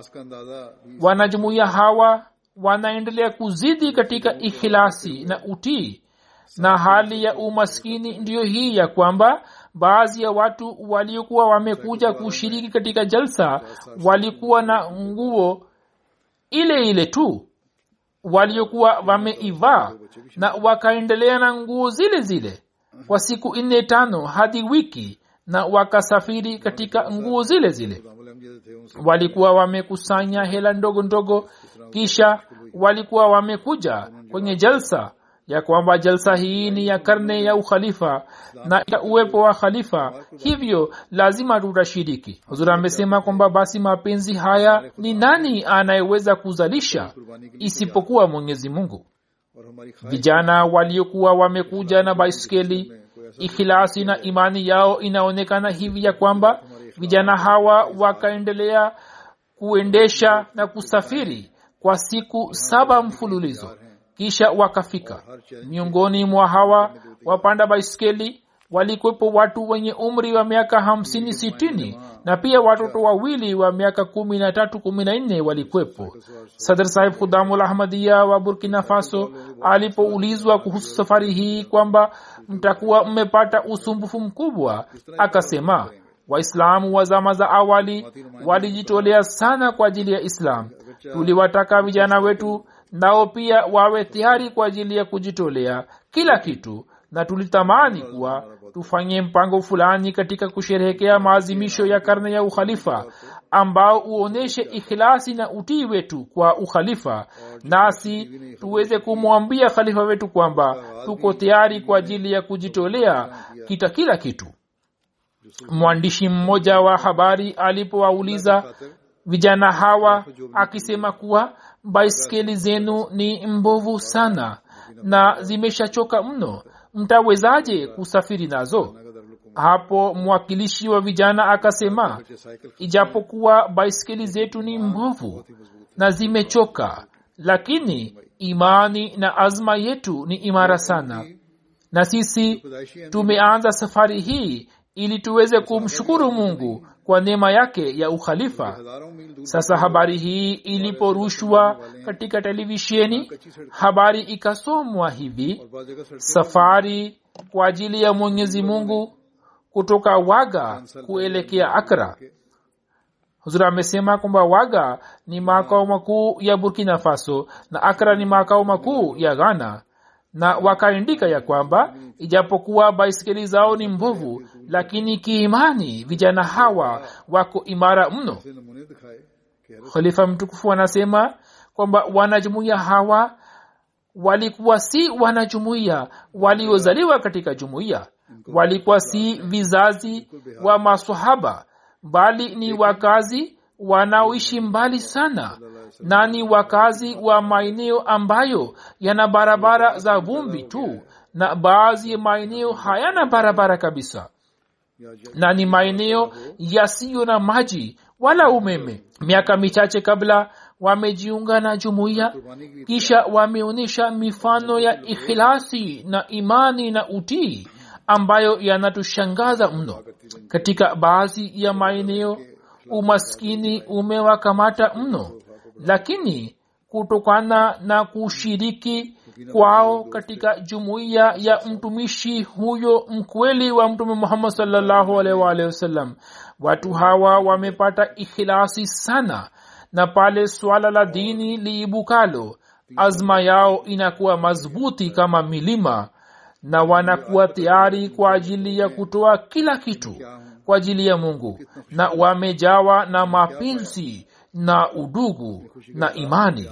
S1: wanajumuiya hawa wanaendelea kuzidi katika ikhilasi na utii. Na hali ya umaskini ndiyo hii ya kwamba baadhi ya watu waliokuwa wamekuja kushiriki katika jalsa walikuwa na nguo ile ile tu waliokuwa wameivaa na wakaendelea na nguo zile zile kwa siku nne tano hadi wiki na wakasafiri katika nguo zile zile. Walikuwa wamekusanya hela ndogo ndogo kisha walikuwa wamekuja kwenye jalsa ya kwamba jalsa hii ni ya karne ya ukhalifa na ya uwepo wa khalifa. Hivyo lazima tutashiriki. Huzuri amesema kwamba basi mapenzi haya ni nani anayeweza kuzalisha isipokuwa mwenyezi mungu? Vijana waliokuwa wamekuja na baiskeli ikhilasi na imani yao inaonekana hivi ya kwamba vijana hawa wakaendelea kuendesha na kusafiri kwa siku saba mfululizo kisha wakafika. Miongoni mwa hawa wapanda baiskeli walikwepo watu wenye umri wa miaka hamsini sitini na pia watoto wawili wa miaka kumi na tatu kumi na nne walikwepo sadr sahib khudamul ahmadia wa burkina faso alipoulizwa kuhusu safari hii kwamba mtakuwa mmepata usumbufu mkubwa akasema waislamu wa zama za awali walijitolea sana kwa ajili ya islam. Tuliwataka vijana wetu nao pia wawe tayari kwa ajili ya kujitolea kila kitu na tulitamani kuwa tufanye mpango fulani katika kusherehekea maazimisho ya karne ya ukhalifa ambao uonyeshe ikhilasi na utii wetu kwa ukhalifa. Nasi tuweze kumwambia khalifa wetu kwamba tuko tayari kwa ajili ya kujitolea kita kila kitu. Mwandishi mmoja wa habari alipowauliza vijana hawa akisema kuwa baiskeli zenu ni mbovu sana na zimeshachoka mno. Mtawezaje kusafiri nazo? Hapo mwakilishi wa vijana akasema ijapokuwa baiskeli zetu ni mbovu na zimechoka lakini imani na azma yetu ni imara sana. Na sisi tumeanza safari hii ili tuweze kumshukuru mungu kwa neema yake ya ukhalifa. Sasa habari hii iliporushwa katika televisheni habari ikasomwa hivi safari kwa ajili ya mwenyezi mungu kutoka waga kuelekea akra huzur amesema kwamba waga ni makao makuu ya burkina faso na akra ni makao makuu ya ghana na wakaandika ya kwamba ijapokuwa baiskeli zao ni mbovu lakini kiimani vijana hawa wako imara mno. Khalifa mtukufu anasema kwamba wanajumuiya hawa walikuwa si wanajumuiya waliozaliwa katika jumuiya walikuwa si vizazi wa masahaba bali ni wakazi wanaoishi mbali sana. Na ni wakazi wa maeneo ambayo yana barabara za vumbi tu na baadhi ya maeneo hayana barabara kabisa. Na ni maeneo yasiyo na maji wala umeme. Miaka michache kabla wamejiunga na jumuiya kisha wameonyesha mifano ya ikhilasi na imani na utii ambayo yanatushangaza mno. Katika baadhi ya maeneo umaskini umewakamata mno. Lakini kutokana na kushiriki kwao katika jumuiya ya mtumishi huyo mkweli wa mtume muhammad wasallam watu hawa wamepata ikhilasi sana. Na pale swala la dini liibukalo azma yao inakuwa madhubuti kama milima na wanakuwa tayari kwa ajili ya kutoa kila kitu kwa ajili ya mungu na wamejawa na mapenzi na udugu na imani.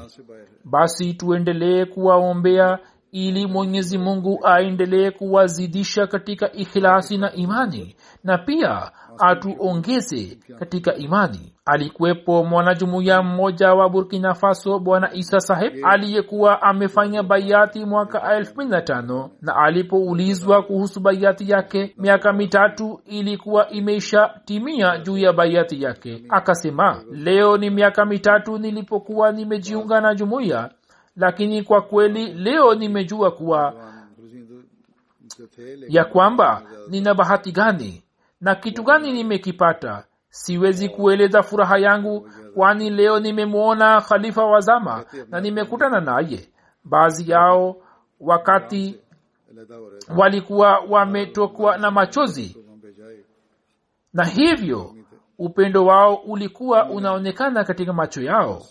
S1: Basi tuendelee kuwaombea ili mwenyezi mungu aendelee kuwazidisha katika ikhilasi na imani na pia atuongeze katika imani. Alikuwepo mwanajumuiya mmoja wa burkina faso bwana isa saheb aliyekuwa amefanya baiati mwaka elfu na alipoulizwa kuhusu baiati yake miaka mitatu ilikuwa imesha timia juu ya baiati yake. Akasema leo ni miaka mitatu nilipokuwa nimejiunga na jumuiya lakini kwa kweli leo nimejua kuwa ya kwamba nina bahati gani na kitu gani nimekipata? Siwezi kueleza furaha yangu kwani leo nimemwona khalifa wa zama na nimekutana naye. Baadhi yao wakati walikuwa wametokwa na machozi. Na hivyo upendo wao ulikuwa unaonekana katika macho yao.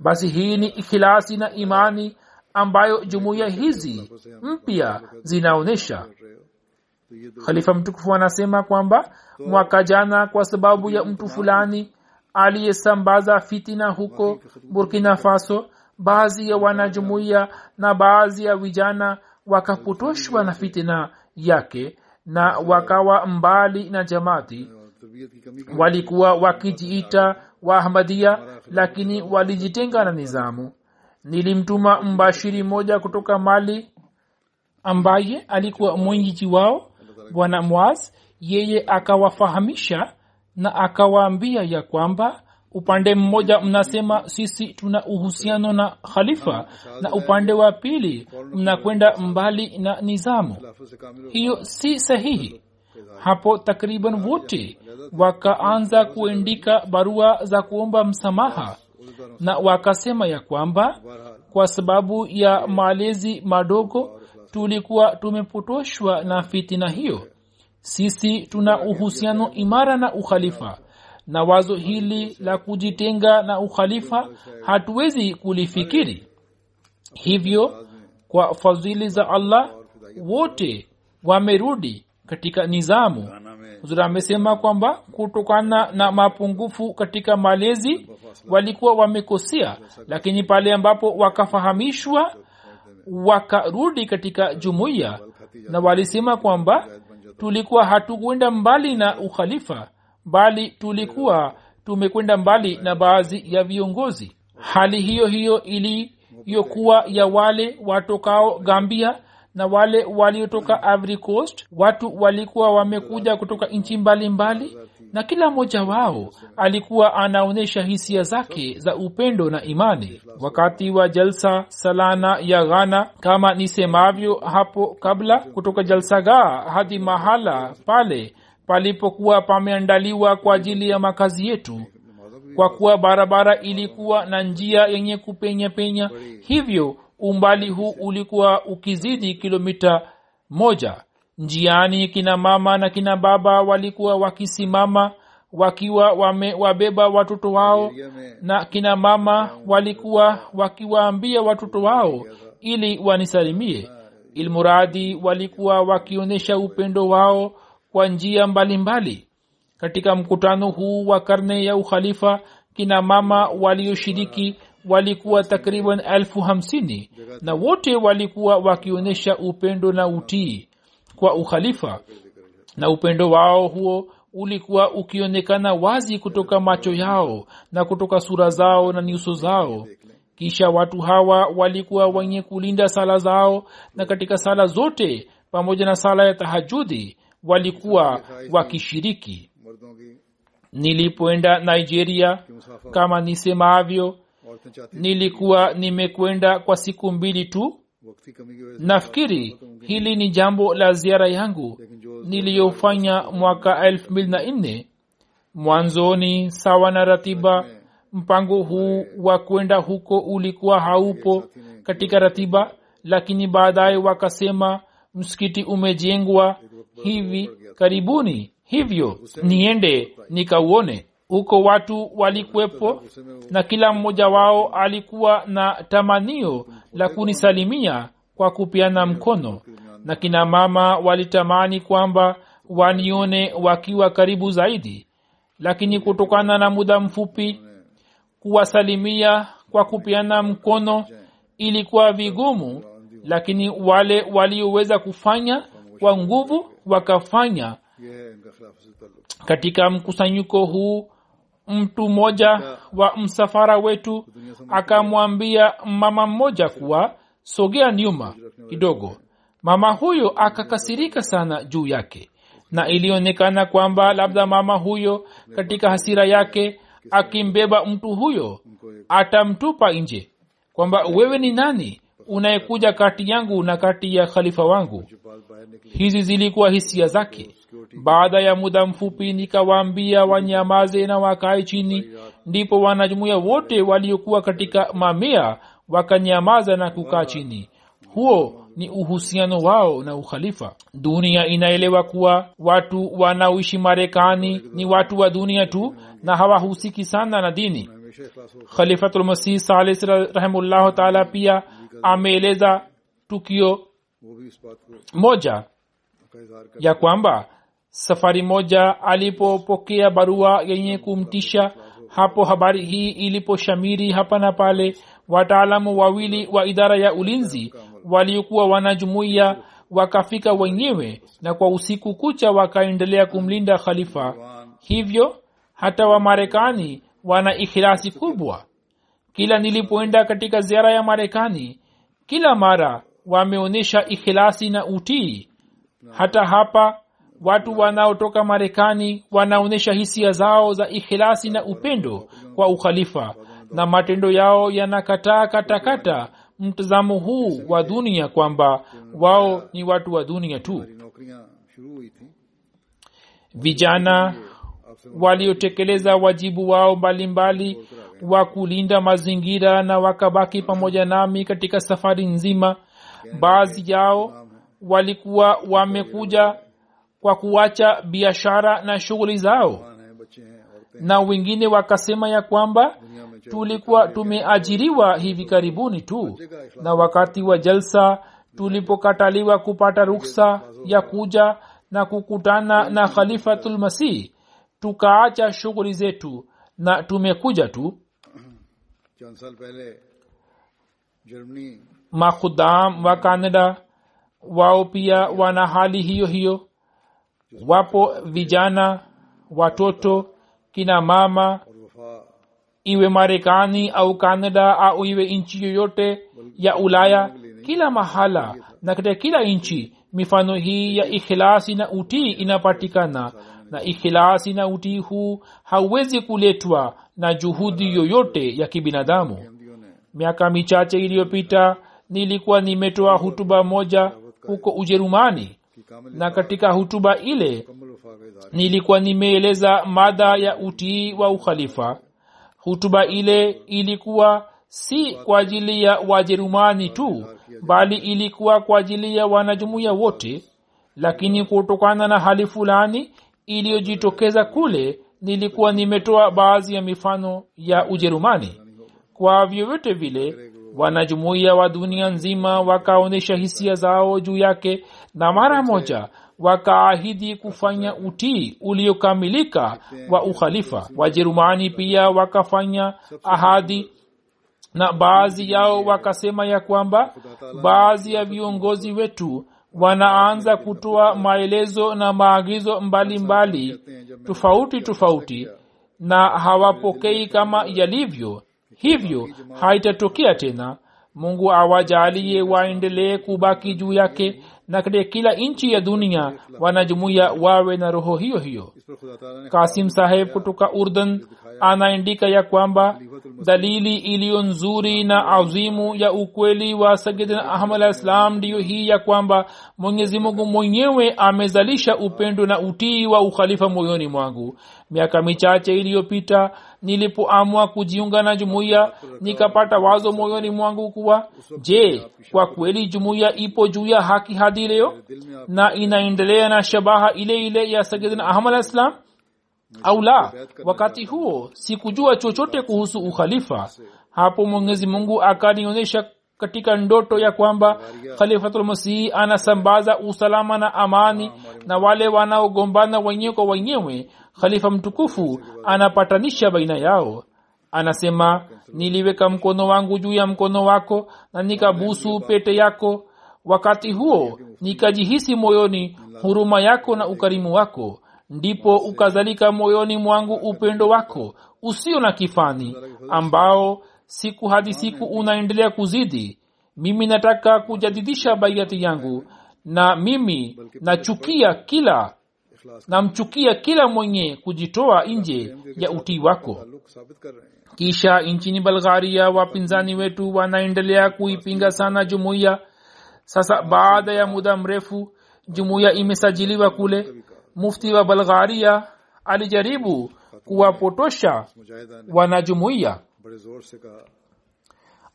S1: Basi hii ni ikhilasi na imani ambayo jumuiya hizi mpya zinaonyesha khalifa mtukufu anasema kwamba mwaka jana kwa sababu ya mtu fulani aliyesambaza fitina huko burkina faso baadhi ya wanajumuiya na baadhi ya vijana wakapotoshwa na fitina yake na wakawa mbali na jamati walikuwa wakijiita waahmadia lakini walijitenga na nizamu. Nilimtuma mbashiri mmoja kutoka mali ambaye alikuwa mwenyeji wao bwana mwaz yeye akawafahamisha na akawaambia ya kwamba upande mmoja mnasema sisi tuna uhusiano na khalifa na upande wa pili mnakwenda mbali na nizamu. Hiyo si sahihi. Hapo takriban wote wakaanza kuandika barua za kuomba msamaha na wakasema ya kwamba kwa sababu ya malezi madogo tulikuwa tumepotoshwa na fitina hiyo. Sisi tuna uhusiano imara na ukhalifa. Na wazo hili la kujitenga na ukhalifa hatuwezi kulifikiri. Hivyo kwa fadhili za allah wote wamerudi katika nizamu. Huzuri amesema kwamba kutokana na mapungufu katika malezi walikuwa wamekosea lakini pale ambapo wakafahamishwa wakarudi katika jumuiya na walisema kwamba tulikuwa hatukwenda mbali na ukhalifa bali tulikuwa tumekwenda mbali na baadhi ya viongozi. Hali hiyo hiyo iliyokuwa ya wale watokao gambia na wale waliotoka Ivory coast watu walikuwa wamekuja kutoka nchi mbalimbali na kila mmoja wao alikuwa anaonyesha hisia zake za upendo na imani. Wakati wa jalsa salana ya ghana kama nisemavyo hapo kabla kutoka jalsagaa hadi mahala pale palipokuwa pameandaliwa kwa ajili ya makazi yetu. Kwa kuwa barabara ilikuwa na njia yenye kupenya penya hivyo umbali huu ulikuwa ukizidi kilomita moja njiani kina mama na kina baba walikuwa wakisimama wakiwa wamewabeba watoto wao na kina mama walikuwa wakiwaambia watoto wao ili wanisalimie ilmuradi walikuwa wakionyesha upendo wao kwa njia mbalimbali mbali. katika mkutano huu wa karne ya ukhalifa kina mama walioshiriki walikuwa takriban elfu hamsini na wote walikuwa wakionyesha upendo na utii kwa ukhalifa. Na upendo wao huo ulikuwa ukionekana wazi kutoka macho yao na kutoka sura zao na nyuso zao. Kisha watu hawa walikuwa wenye kulinda sala zao na katika sala zote pamoja na sala ya tahajudi walikuwa wakishiriki. Nilipoenda nigeria kama nisemavyo nilikuwa nimekwenda kwa siku mbili tu. Nafikiri hili ni jambo la ziara yangu niliyofanya mwaka elfu mbili na nne. Mwanzoni sawa na ratiba mpango huu wa kwenda huko ulikuwa haupo katika ratiba. lakini baadaye wakasema msikiti umejengwa hivi karibuni hivyo niende nikauone huko watu walikuwepo na kila mmoja wao alikuwa na tamanio la kunisalimia kwa kupiana mkono. Na kina mama walitamani kwamba wanione wakiwa karibu zaidi. Lakini kutokana na muda mfupi kuwasalimia kwa kupiana mkono ilikuwa vigumu. Lakini wale walioweza kufanya kwa nguvu wakafanya. Katika mkusanyiko huu mtu mmoja wa msafara wetu akamwambia mama mmoja kuwa sogea nyuma kidogo. Mama huyo akakasirika sana juu yake. Na ilionekana kwamba labda mama huyo katika hasira yake akimbeba mtu huyo atamtupa nje kwamba wewe ni nani unayekuja kati yangu na kati ya khalifa wangu. Hizi zilikuwa hisia zake. Baada ya muda mfupi nikawaambia wanyamaze na wakae chini. Ndipo wanajumuia wote waliokuwa katika mamia wakanyamaza na kukaa chini. Huo ni uhusiano wao na ukhalifa. Dunia inaelewa kuwa watu wanaoishi marekani ni watu wa dunia tu na hawahusiki sana na dini. Khalifatulmasih salih rahimullahu taala pia ameeleza tukio moja ya kwamba safari moja alipopokea barua yenye kumtisha hapo habari hii iliposhamiri hapa na pale wataalamu wawili wa idara ya ulinzi waliokuwa wanajumuiya wakafika wenyewe na kwa usiku kucha wakaendelea kumlinda khalifa. Hivyo hata wamarekani wana ikhilasi kubwa. Kila nilipoenda katika ziara ya marekani kila mara wameonyesha ikhilasi na utii. Hata hapa watu wanaotoka marekani wanaonyesha hisia zao za ikhilasi na upendo kwa ukhalifa na matendo yao yanakataa katakata mtazamo huu wa dunia kwamba wao ni watu wa dunia tu. Vijana waliotekeleza wajibu wao mbalimbali wa kulinda mazingira na wakabaki pamoja nami katika safari nzima. Baadhi yao walikuwa wamekuja kwa kuacha biashara na shughuli zao. Na wengine wakasema ya kwamba tulikuwa tumeajiriwa hivi karibuni tu. Na wakati wa jalsa tulipokataliwa kupata ruksa ya kuja na kukutana na khalifatulmasih tukaacha shughuli zetu na tumekuja tu makhuddam wa canada wao pia wana hali hiyo hiyo wapo vijana watoto kina mama iwe marekani au kanada au iwe nchi yoyote ya ulaya kila mahala na katika kila nchi mifano hii ya ikhilasi na utii inapatikana na ikhilasi na utii huu hauwezi kuletwa na juhudi yoyote ya kibinadamu. Miaka michache iliyopita nilikuwa nimetoa hutuba moja huko ujerumani na katika hutuba ile nilikuwa nimeeleza mada ya utii wa ukhalifa. Hutuba ile ilikuwa si kwa ajili ya wajerumani tu bali ilikuwa kwa ajili ya wanajumuiya wote. Lakini kutokana na hali fulani iliyojitokeza kule nilikuwa nimetoa baadhi ya mifano ya ujerumani. Kwa vyovyote vile wanajumuiya wa dunia nzima wakaonyesha hisia zao juu yake na mara moja wakaahidi kufanya utii uliokamilika wa ukhalifa. Wajerumani pia wakafanya ahadi na baadhi yao wakasema ya kwamba baadhi ya viongozi wetu wanaanza kutoa maelezo na maagizo mbalimbali tofauti tofauti na hawapokei kama yalivyo. Hivyo haitatokea tena. Mungu awajalie waendelee kubaki juu yake na katika kila nchi ya dunia wanajumuiya wawe na roho hiyo hiyo. Kasim saheb kutoka urdhan anaendika ya kwamba dalili iliyo nzuri na adhimu ya ukweli wa sayidina ahmad alah salam ndiyo hii ya kwamba mwenyezi mungu mwenyewe amezalisha upendo na utii wa ukhalifa moyoni mwangu. Miaka michache iliyopita nilipoamua kujiunga na jumuiya nikapata wazo moyoni mwangu kuwa je kwa kweli jumuiya ipo juu ya haki hadi leo? Na inaendelea na shabaha ile ile ya sayidina ahmad alah salam? Au la wakati huo sikujua chochote kuhusu ukhalifa. Hapo mwenyezi mungu akanionyesha katika ndoto ya kwamba khalifatulmasihi anasambaza usalama na amani na wale wanaogombana wenyewe kwa wenyewe. Khalifa mtukufu anapatanisha baina yao. Anasema niliweka mkono wangu juu ya mkono wako na nikabusu pete yako. Wakati huo nikajihisi moyoni huruma yako na ukarimu wako ndipo ukazalika moyoni mwangu upendo wako usio na kifani ambao siku hadi siku unaendelea kuzidi. Mimi nataka kujadidisha baiati yangu na mimi nachukia kila namchukia kila mwenye kujitoa nje ya utii wako. Kisha nchini bulgaria wapinzani wetu wanaendelea kuipinga sana jumuiya. Sasa baada ya muda mrefu jumuiya imesajiliwa kule mufti wa balgharia alijaribu kuwapotosha wanajumuiya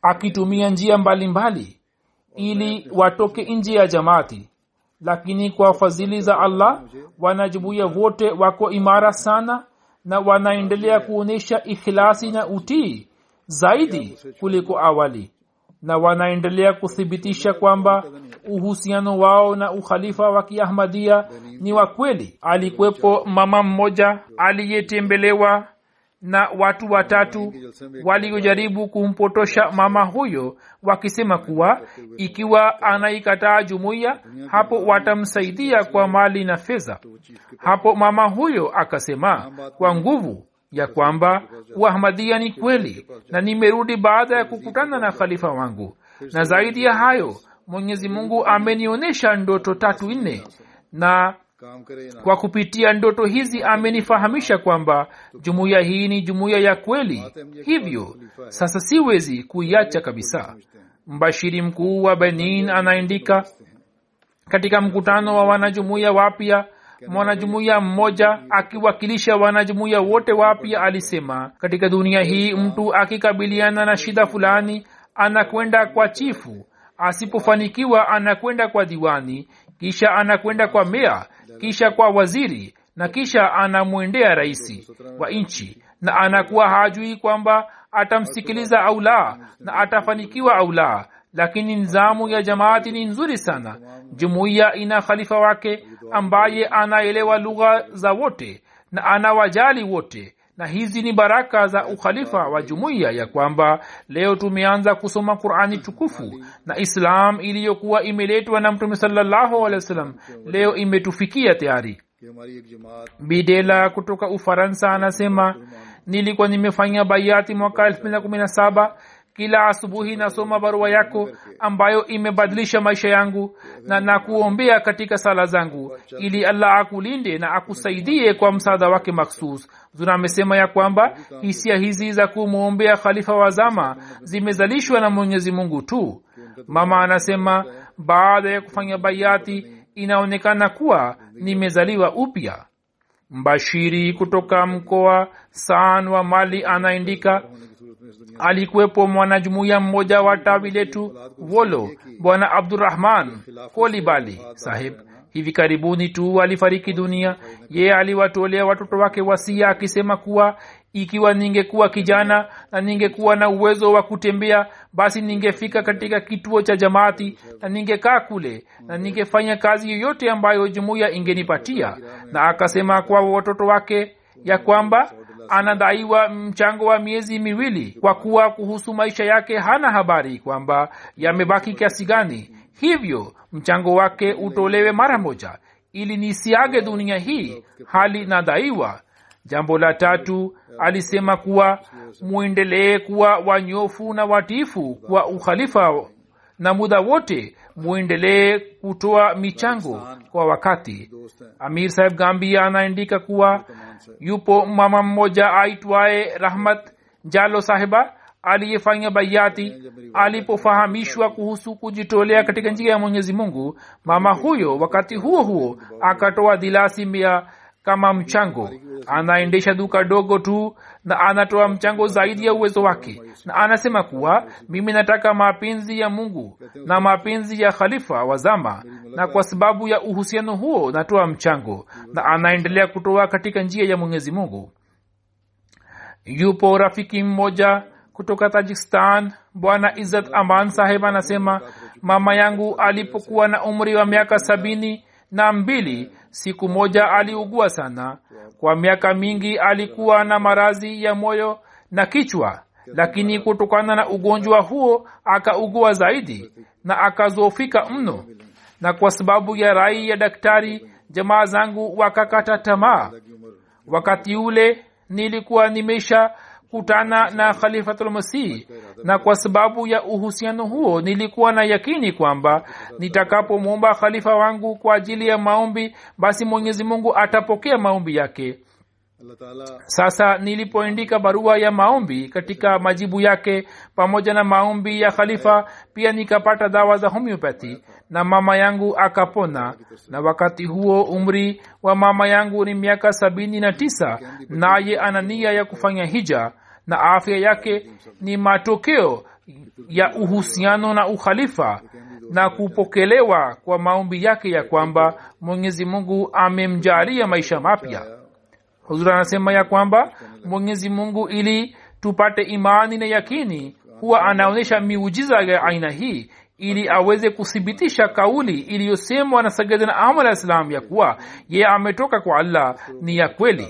S1: akitumia njia mbalimbali mbali, ili watoke nje ya jamaati. Lakini kwa fadhili za allah wanajumuiya wote wako imara sana na wanaendelea kuonyesha ikhlasi na utii zaidi kuliko awali na wanaendelea kuthibitisha kwamba uhusiano wao na ukhalifa wa kiahmadia ni wa kweli. Alikuwepo mama mmoja aliyetembelewa na watu watatu waliojaribu kumpotosha mama huyo wakisema kuwa ikiwa anaikataa jumuiya hapo watamsaidia kwa mali na fedha. Hapo mama huyo akasema kwa nguvu ya kwamba uahmadia ni kweli na nimerudi baada ya kukutana na khalifa wangu. Na zaidi ya hayo mwenyezi mungu amenionyesha ndoto tatu nne na kwa kupitia ndoto hizi amenifahamisha kwamba jumuiya hii ni jumuiya ya kweli. Hivyo sasa siwezi kuiacha kabisa. Mbashiri mkuu wa benin anaandika katika mkutano wa wanajumuiya wapya wa mwanajumuiya mmoja akiwakilisha wanajumuiya wote wapya alisema katika dunia hii mtu akikabiliana na shida fulani anakwenda kwa chifu. Asipofanikiwa anakwenda kwa diwani kisha anakwenda kwa mea kisha kwa waziri na kisha anamwendea raisi wa nchi. Na anakuwa hajui kwamba atamsikiliza au la na atafanikiwa au la. Lakini nizamu ya jamaati ni nzuri sana. Jumuiya ina khalifa wake ambaye anaelewa lugha za wote na anawajali wote. Na hizi ni baraka za ukhalifa wa jumuiya ya kwamba leo tumeanza kusoma qurani tukufu na islam iliyokuwa imeletwa na mtume salllahu alehi wa sallam leo imetufikia tayari. Bidela kutoka ufaransa anasema nilikuwa nimefanya bayati mwaka 217 kila asubuhi nasoma barua yako ambayo imebadilisha maisha yangu na nakuombea katika sala zangu ili allah akulinde na akusaidie kwa msaada wake maksus. Zuna amesema ya kwamba hisia hizi za kumwombea khalifa wa zama zimezalishwa na mwenyezi mungu tu. Mama anasema baada ya kufanya baiati inaonekana kuwa nimezaliwa upya. Mbashiri kutoka mkoa san wa mali anaandika alikuwepo mwanajumuiya mmoja wa tawi letu wolo bwana abdurahman kolibali sahib. Hivi karibuni tu alifariki dunia. Yeye aliwatolea watoto wake wasia akisema kuwa ikiwa ningekuwa kijana na ningekuwa na uwezo wa kutembea basi ningefika katika kituo cha jamaati na ningekaa kule na ningefanya kazi yoyote ambayo jumuiya ingenipatia. Na akasema kwa watoto wake ya kwamba anadaiwa mchango wa miezi miwili kwa kuwa kuhusu maisha yake hana habari kwamba yamebaki kiasi gani. Hivyo mchango wake utolewe mara moja. Ili nisiage dunia hii hali nadaiwa. Jambo la tatu alisema kuwa mwendelee kuwa wanyofu na watiifu kwa ukhalifa na muda wote mwendelee kutoa michango kwa wakati. Amir saheb gambia anaandika kuwa yupo mama mmoja aitwaye rahmat jalo sahiba aliyefanya baiati alipofahamishwa kuhusu kujitolea katika njia ya mwenyezi mungu. Mama huyo wakati huo huo akatoa dilasi mia kama mchango. Anaendesha duka dogo tu na anatoa mchango zaidi ya uwezo wake. Na anasema kuwa mimi nataka mapenzi ya mungu na mapenzi ya khalifa wa zama. Na kwa sababu ya uhusiano huo natoa mchango. Na anaendelea kutoa katika njia ya mwenyezi mungu. Yupo rafiki mmoja kutoka tajikistan bwana izzat aman saheb anasema mama yangu alipokuwa na umri wa miaka sabini na mbili siku moja aliugua sana. Kwa miaka mingi alikuwa na maradhi ya moyo na kichwa lakini kutokana na ugonjwa huo akaugua zaidi na akazofika mno. Na kwa sababu ya rai ya daktari jamaa zangu wakakata tamaa. Wakati ule nilikuwa nimesha kukutana na khalifatulmasih na kwa sababu ya uhusiano huo nilikuwa na yakini kwamba nitakapomwomba khalifa wangu kwa ajili ya maombi basi mwenyezi mungu atapokea maombi yake sasa nilipoandika barua ya maombi katika majibu yake pamoja na maombi ya khalifa pia nikapata dawa za homeopathy na mama yangu akapona. Na wakati huo umri wa mama yangu ni miaka sabini na tisa naye ana nia ya kufanya hija na afya yake ni matokeo ya uhusiano na ukhalifa na kupokelewa kwa maombi yake ya kwamba mwenyezi mungu amemjalia maisha mapya huzuri anasema ya kwamba mwenyezi mungu ili tupate imani na yakini huwa anaonyesha miujiza ya aina hii ili aweze kuthibitisha kauli iliyosemwa na sayidina amr alah salam ya kuwa yeye ametoka kwa allah ni ya kweli.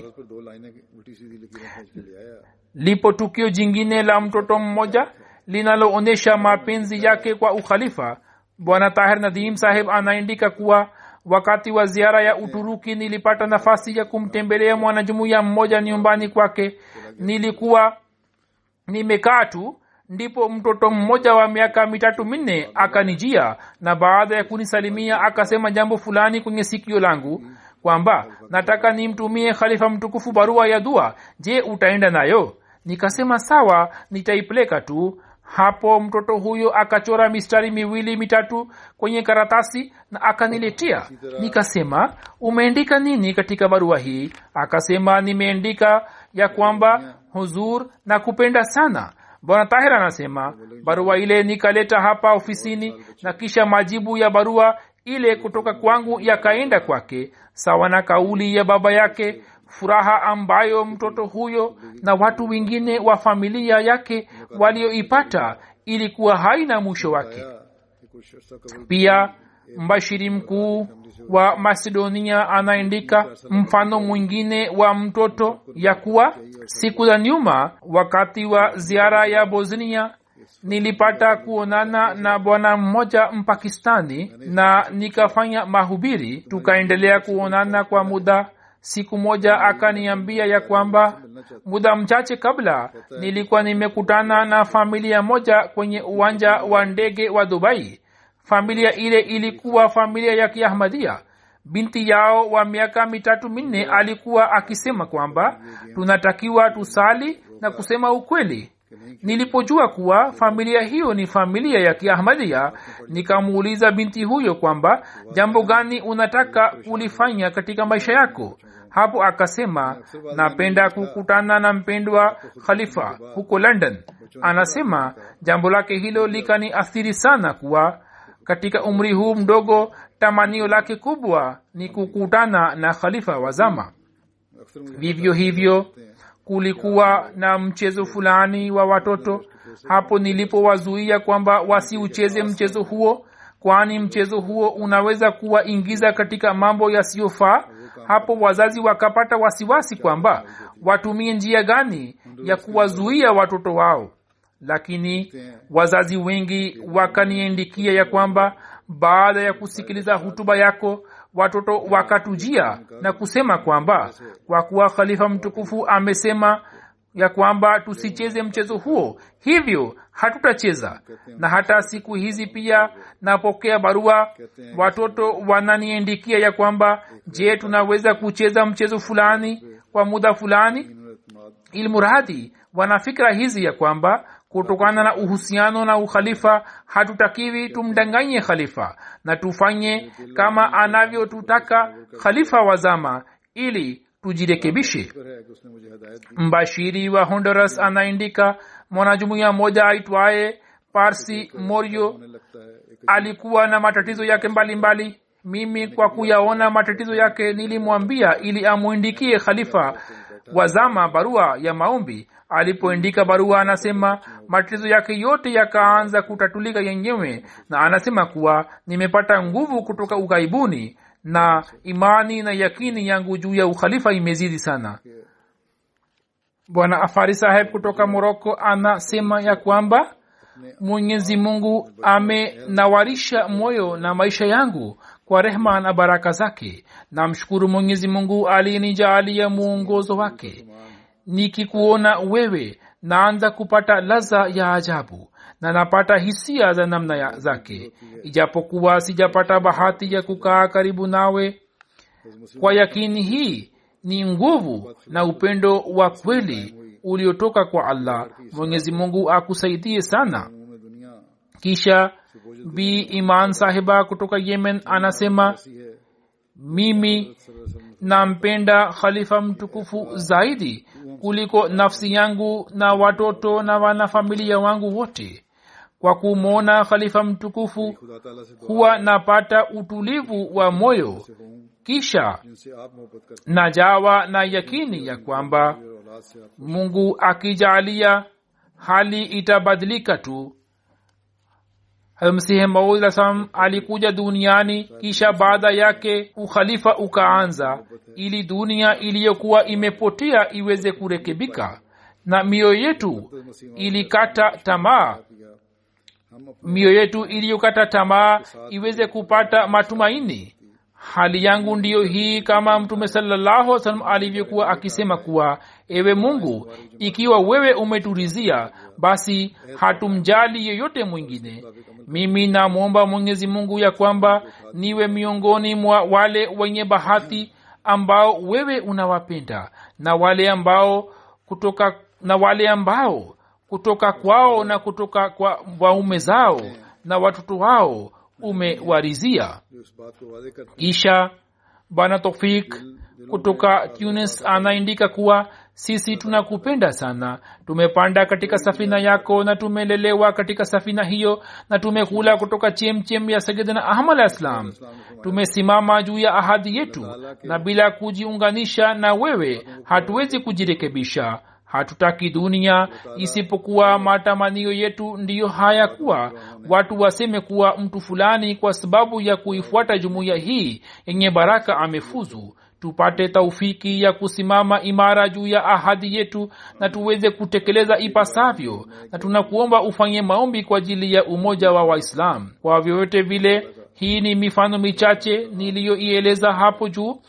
S1: Lipo tukio jingine la mtoto mmoja linaloonyesha mapenzi yake kwa ukhalifa. Bwana tahir nadim sahib anaendika kuwa wakati wa ziara ya uturuki nilipata nafasi ya kumtembelea mwanajumuiya mmoja nyumbani kwake. Nilikuwa nimekaa tu ndipo mtoto mmoja wa miaka mitatu minne akanijia na baada ya kunisalimia akasema jambo fulani kwenye sikio langu kwamba nataka nimtumie khalifa mtukufu barua ya dua. Je utaenda nayo? Nikasema sawa nitaipeleka tu hapo mtoto huyo akachora mistari miwili mitatu kwenye karatasi na akaniletea. Nikasema umeandika nini katika barua hii? Akasema nimeandika ya kwamba huzur na kupenda sana. Bwana tahir anasema barua ile nikaleta hapa ofisini na kisha majibu ya barua ile kutoka kwangu yakaenda kwake sawa na kauli ya baba yake furaha ambayo mtoto huyo na watu wengine wa familia yake walioipata ilikuwa haina mwisho wake. Pia mbashiri mkuu wa masedonia anaandika mfano mwingine wa mtoto ya kuwa siku za nyuma wakati wa ziara ya bosnia nilipata kuonana na bwana mmoja mpakistani na nikafanya mahubiri. Tukaendelea kuonana kwa muda siku moja akaniambia ya kwamba muda mchache kabla nilikuwa nimekutana na familia moja kwenye uwanja wa ndege wa dubai. Familia ile ilikuwa familia ya kiahmadia. Binti yao wa miaka mitatu minne alikuwa akisema kwamba tunatakiwa tusali na kusema ukweli nilipojua kuwa familia hiyo ni familia ya kiahmadia nikamuuliza binti huyo kwamba jambo gani unataka kulifanya katika maisha yako? Hapo akasema napenda kukutana na mpendwa khalifa huko london. Anasema jambo lake hilo likani athiri sana kuwa katika umri huu mdogo tamanio lake kubwa ni kukutana na khalifa wazama vivyo hivyo, hivyo kulikuwa na mchezo fulani wa watoto. Hapo nilipowazuia kwamba wasiucheze mchezo huo kwani mchezo huo unaweza kuwaingiza katika mambo yasiyofaa hapo wazazi wakapata wasiwasi kwamba watumie njia gani ya kuwazuia watoto wao. Lakini wazazi wengi wakaniendikia ya kwamba baada ya kusikiliza hutuba yako watoto wakatujia na kusema kwamba kwa kuwa khalifa mtukufu amesema ya kwamba tusicheze mchezo huo hivyo hatutacheza. Na hata siku hizi pia napokea barua watoto wananiendikia ya kwamba je tunaweza kucheza mchezo fulani kwa muda fulani? Ilmuradhi wana fikra hizi ya kwamba kutokana na uhusiano na ukhalifa hatutakiwi tumdanganye khalifa na tufanye kama anavyotutaka khalifa wazama ili tujirekebishe mbashiri wa honduras anaandika mwanajumuiya moja aitwaye parsi morio alikuwa na matatizo yake mbalimbali mbali. mimi kwa kuyaona matatizo yake nilimwambia ili amwindikie khalifa wazama barua ya maombi alipoandika barua anasema matatizo yake yote yakaanza kutatulika yenyewe. Na anasema kuwa nimepata nguvu kutoka ughaibuni na imani na yakini yangu juu ya ukhalifa imezidi sana. Bwana afari saheb kutoka moroko anasema ya kwamba mwenyezi mungu amenawarisha moyo na maisha yangu kwa rehma na baraka zake. Namshukuru mwenyezi mungu aliyenijaalia muongozo wake nikikuona wewe naanza kupata laza ya ajabu na napata hisia za namna ya zake. Ijapokuwa sijapata bahati ya kukaa karibu nawe kwa yakini hii ni nguvu na upendo wa kweli uliotoka kwa allah. Mwenyezi mungu akusaidie sana. Kisha bi iman sahiba kutoka yemen anasema mimi nampenda khalifa mtukufu zaidi kuliko nafsi yangu na watoto na wanafamilia wangu wote. Kwa kumwona khalifa mtukufu huwa napata utulivu wa moyo. Kisha najawa na yakini ya kwamba mungu akijaalia hali itabadilika tu msihi maud salam alikuja duniani kisha baada yake ukhalifa ukaanza ili dunia iliyokuwa imepotea iweze kurekebika na mioyo yetu ilikata tamaa. Mioyo yetu iliyokata tamaa iweze kupata matumaini hali yangu ndiyo hii kama mtume salallahu salam alivyokuwa akisema kuwa ewe mungu ikiwa wewe umeturizia basi hatumjali yeyote mwingine. Mimi namwomba mwenyezi mungu ya kwamba niwe miongoni mwa wale wenye bahati ambao wewe unawapenda na wale ambao kutoka na wale ambao kutoka kwao na kutoka kwa waume zao na watoto wao umewarizia kisha bwana tofik kutoka tunis anaindika kuwa sisi tunakupenda sana. Tumepanda katika safina yako na tumelelewa katika safina hiyo na tumekula kutoka chemchem ya sayidina ahmad alah tumesimama juu ya ahadi yetu na bila kujiunganisha na wewe hatuwezi kujirekebisha hatutaki dunia. Isipokuwa matamanio yetu ndiyo haya kuwa. Watu waseme kuwa mtu fulani kwa sababu ya kuifuata jumuiya hii yenye baraka amefuzu. Tupate taufiki ya kusimama imara juu ya ahadi yetu na tuweze kutekeleza ipasavyo. Na tunakuomba ufanye maombi kwa ajili ya umoja wa waislam kwa vyovyote vile hii ni mifano michache niliyoieleza hapo juu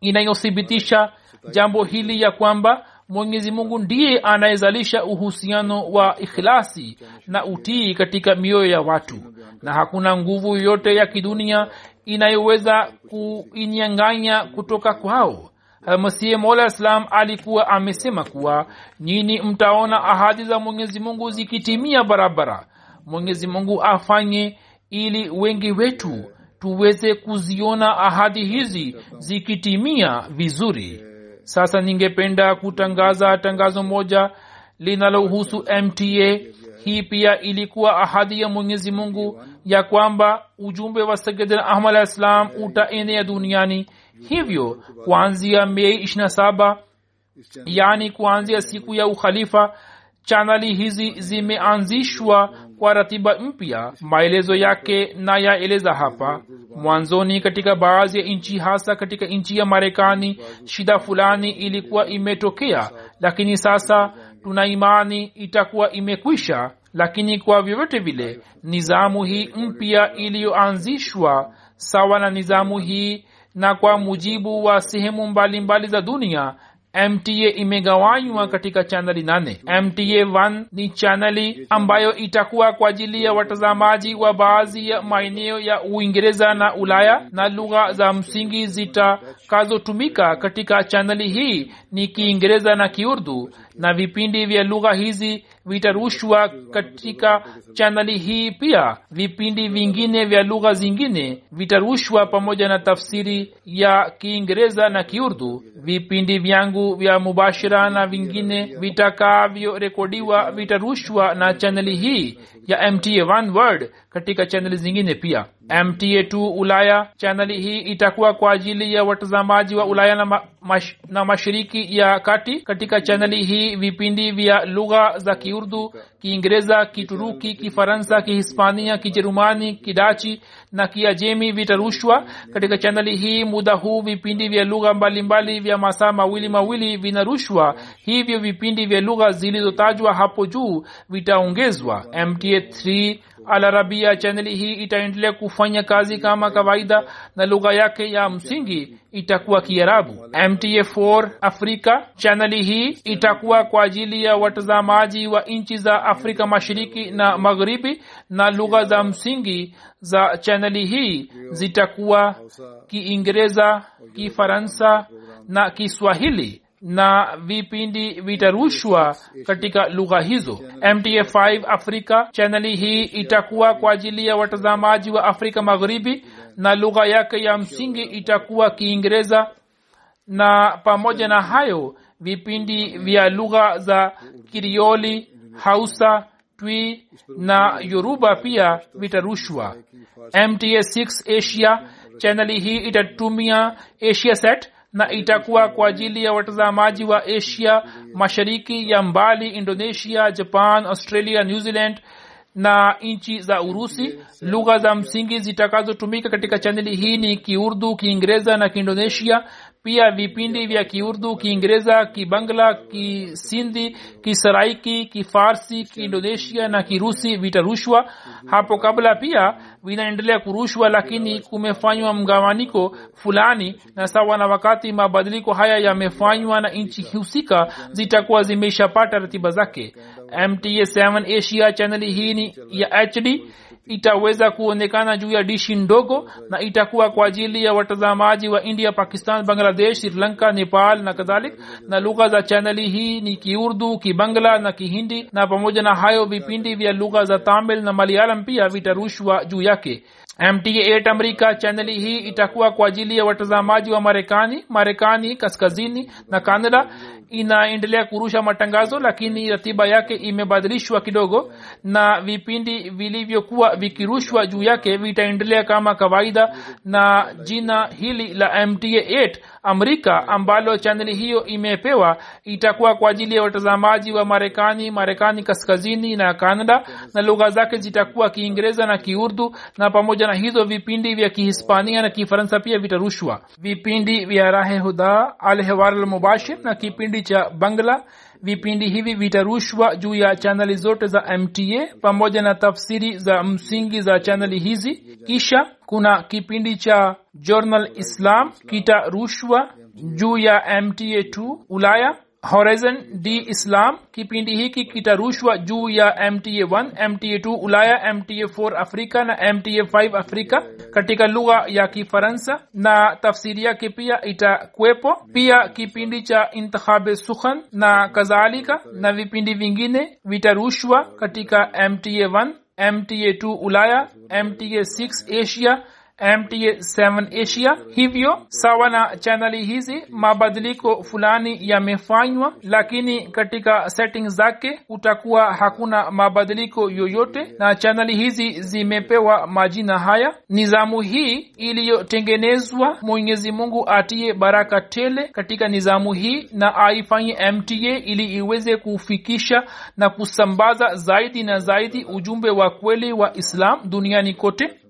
S1: inayothibitisha jambo hili ya kwamba mwenyezi mungu ndiye anayezalisha uhusiano wa ikhilasi na utii katika mioyo ya watu. Na hakuna nguvu yoyote ya kidunia inayoweza kuinyanganya kutoka kwao. Masihi mola islam alikuwa amesema kuwa nyini mtaona ahadi za mwenyezi mungu zikitimia barabara. Mwenyezi mungu afanye ili wengi wetu tuweze kuziona ahadi hizi zikitimia vizuri sasa ningependa kutangaza tangazo moja linalohusu mta hii pia ilikuwa ahadi ya mwenyezi mungu ya kwamba ujumbe wa sayidina ahmad alah ssalam utaenea duniani. Hivyo kuanzia mei 27 yaani kuanzia siku ya ukhalifa chanali hizi zimeanzishwa kwa ratiba mpya maelezo yake na yaeleza hapa. Mwanzoni katika baadhi ya nchi hasa katika nchi ya marekani shida fulani ilikuwa imetokea lakini sasa tuna imani itakuwa imekwisha. Lakini kwa vyovyote vile nizamu hii mpya iliyoanzishwa sawa na nizamu hii na kwa mujibu wa sehemu mbalimbali za dunia mta imegawanywa katika chaneli nane. Mta 1 ni chaneli ambayo itakuwa kwa ajili ya watazamaji wa baadhi ya maeneo ya uingereza na ulaya na lugha za msingi zitakazotumika katika chaneli hii ni kiingereza na kiurdu na vipindi vya lugha hizi vitarushwa katika chaneli hii pia. Vipindi vingine vya lugha zingine vitarushwa pamoja na tafsiri ya kiingereza na kiurdu. Vipindi vyangu vya mubashira na vingine vitakavyorekodiwa vitarushwa na chaneli hii ya mta word katika chaneli zingine pia mta 2 ulaya chaneli hii itakuwa kwa ajili ya watazamaji wa ulaya na, ma, mash, na mashiriki ya kati katika chaneli hii vipindi vya lugha za kiurdu kiingereza kituruki kifaransa kihispania kijerumani kidachi na kiajemi vitarushwa. Katika chaneli hii muda huu vipindi vya lugha mbalimbali vya masaa mawili mawili vinarushwa. Hivyo vipindi vya lugha zilizotajwa hapo juu vitaongezwa. Mta 3 alarabia chaneli hii itaendelea kufanya kazi kama kawaida na lugha yake ya msingi itakuwa kiarabu. Mta 4 afrika. Chaneli hii itakuwa kwa ajili ya watazamaji wa nchi za afrika mashariki na magharibi na lugha za msingi za chaneli hii zitakuwa kiingereza kifaransa na kiswahili na vipindi vitarushwa katika lugha hizo. Mta5 afrika. Chaneli hii itakuwa kwa ajili ya watazamaji wa afrika magharibi na lugha yake ya msingi itakuwa kiingereza. Na pamoja na hayo vipindi vya lugha za kirioli hausa twi na yoruba pia vitarushwa. Mta6 asia chaneli hii itatumia asia set na itakuwa kwa ajili ya watazamaji wa asia mashariki ya mbali indonesia japan australia new zealand na nchi za urusi lugha za msingi zitakazotumika katika chaneli hii ni kiurdu kiingereza na kiindonesia pia vipindi vya kiurdu kiingereza kibangla kisindhi kisaraiki kifarsi kiindonesia na kirusi vitarushwa. Hapo kabla pia vinaendelea kurushwa lakini kumefanywa mgawaniko fulani. Na sawa na wakati mabadiliko haya yamefanywa na nchi husika zitakuwa zimeshapata ratiba zake. Mta 7 asia chaneli hii ni ya hd itaweza kuonekana juu ya dishi ndogo na itakuwa kwa ajili ya watazamaji wa india pakistan bangladesh sri lanka nepal na kadhalik na lugha za chaneli hii ni kiurdu kibangla na kihindi na pamoja na hayo vipindi vya lugha za tamil na malayalam pia vitarushwa juu yake. Mta 8 amerika chaneli hii itakuwa kwa ajili ya watazamaji wa marekani marekani kaskazini na canada. Inaendelea kurusha matangazo lakini ratiba yake imebadilishwa kidogo na vipindi vilivyokuwa vikirushwa juu yake vitaendelea kama kawaida na jina hili la mta 8 amrika ambalo chaneli hiyo imepewa itakuwa kwa ajili ya watazamaji wa marekani marekani kaskazini na kanada na lugha zake zitakuwa kiingereza na kiurdu na pamoja na hizo vipindi vya kihispania na kifaransa pia vitarushwa. Vipindi vya rahe huda alhewar almubashir na kipindi cha bangla vipindi hivi vitarushwa juu ya chaneli zote za mta pamoja na tafsiri za msingi za chaneli hizi. Kisha kuna kipindi cha journal islam kita rushwa juu ya mta2 ulaya horizon d islam kipindi hiki kitarushwa juu ya mta1 mta2 ulaya mta4 afrika na mta5 afrika katika lugha ya kifaransa na tafsiri yake pia itakwepo pia kipindi cha intikhabe sukhan na kadhalika na vipindi vingine vitarushwa katika mta1 mta2 ulaya mta6 asia mta 7 asia. Hivyo sawa na chaneli hizi mabadiliko fulani yamefanywa lakini katika setting zake kutakuwa hakuna mabadiliko yoyote na chaneli hizi zimepewa majina haya. Nizamu hii iliyotengenezwa mwenyezi mungu atiye baraka tele katika nizamu hii na aifanye mta ili iweze kufikisha na kusambaza zaidi na zaidi ujumbe wa kweli wa islam duniani kote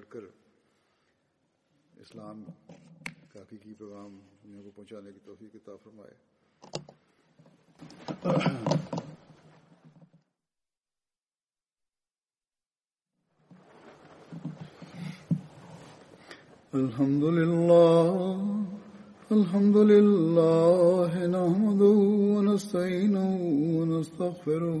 S2: بڑھ کر اسلام کا حقیقی پیغام دنیا کو پہنچانے کی توفیق کتاب فرمائے۔ الحمد لله الحمد لله نحمده ونستعينه ونستغفره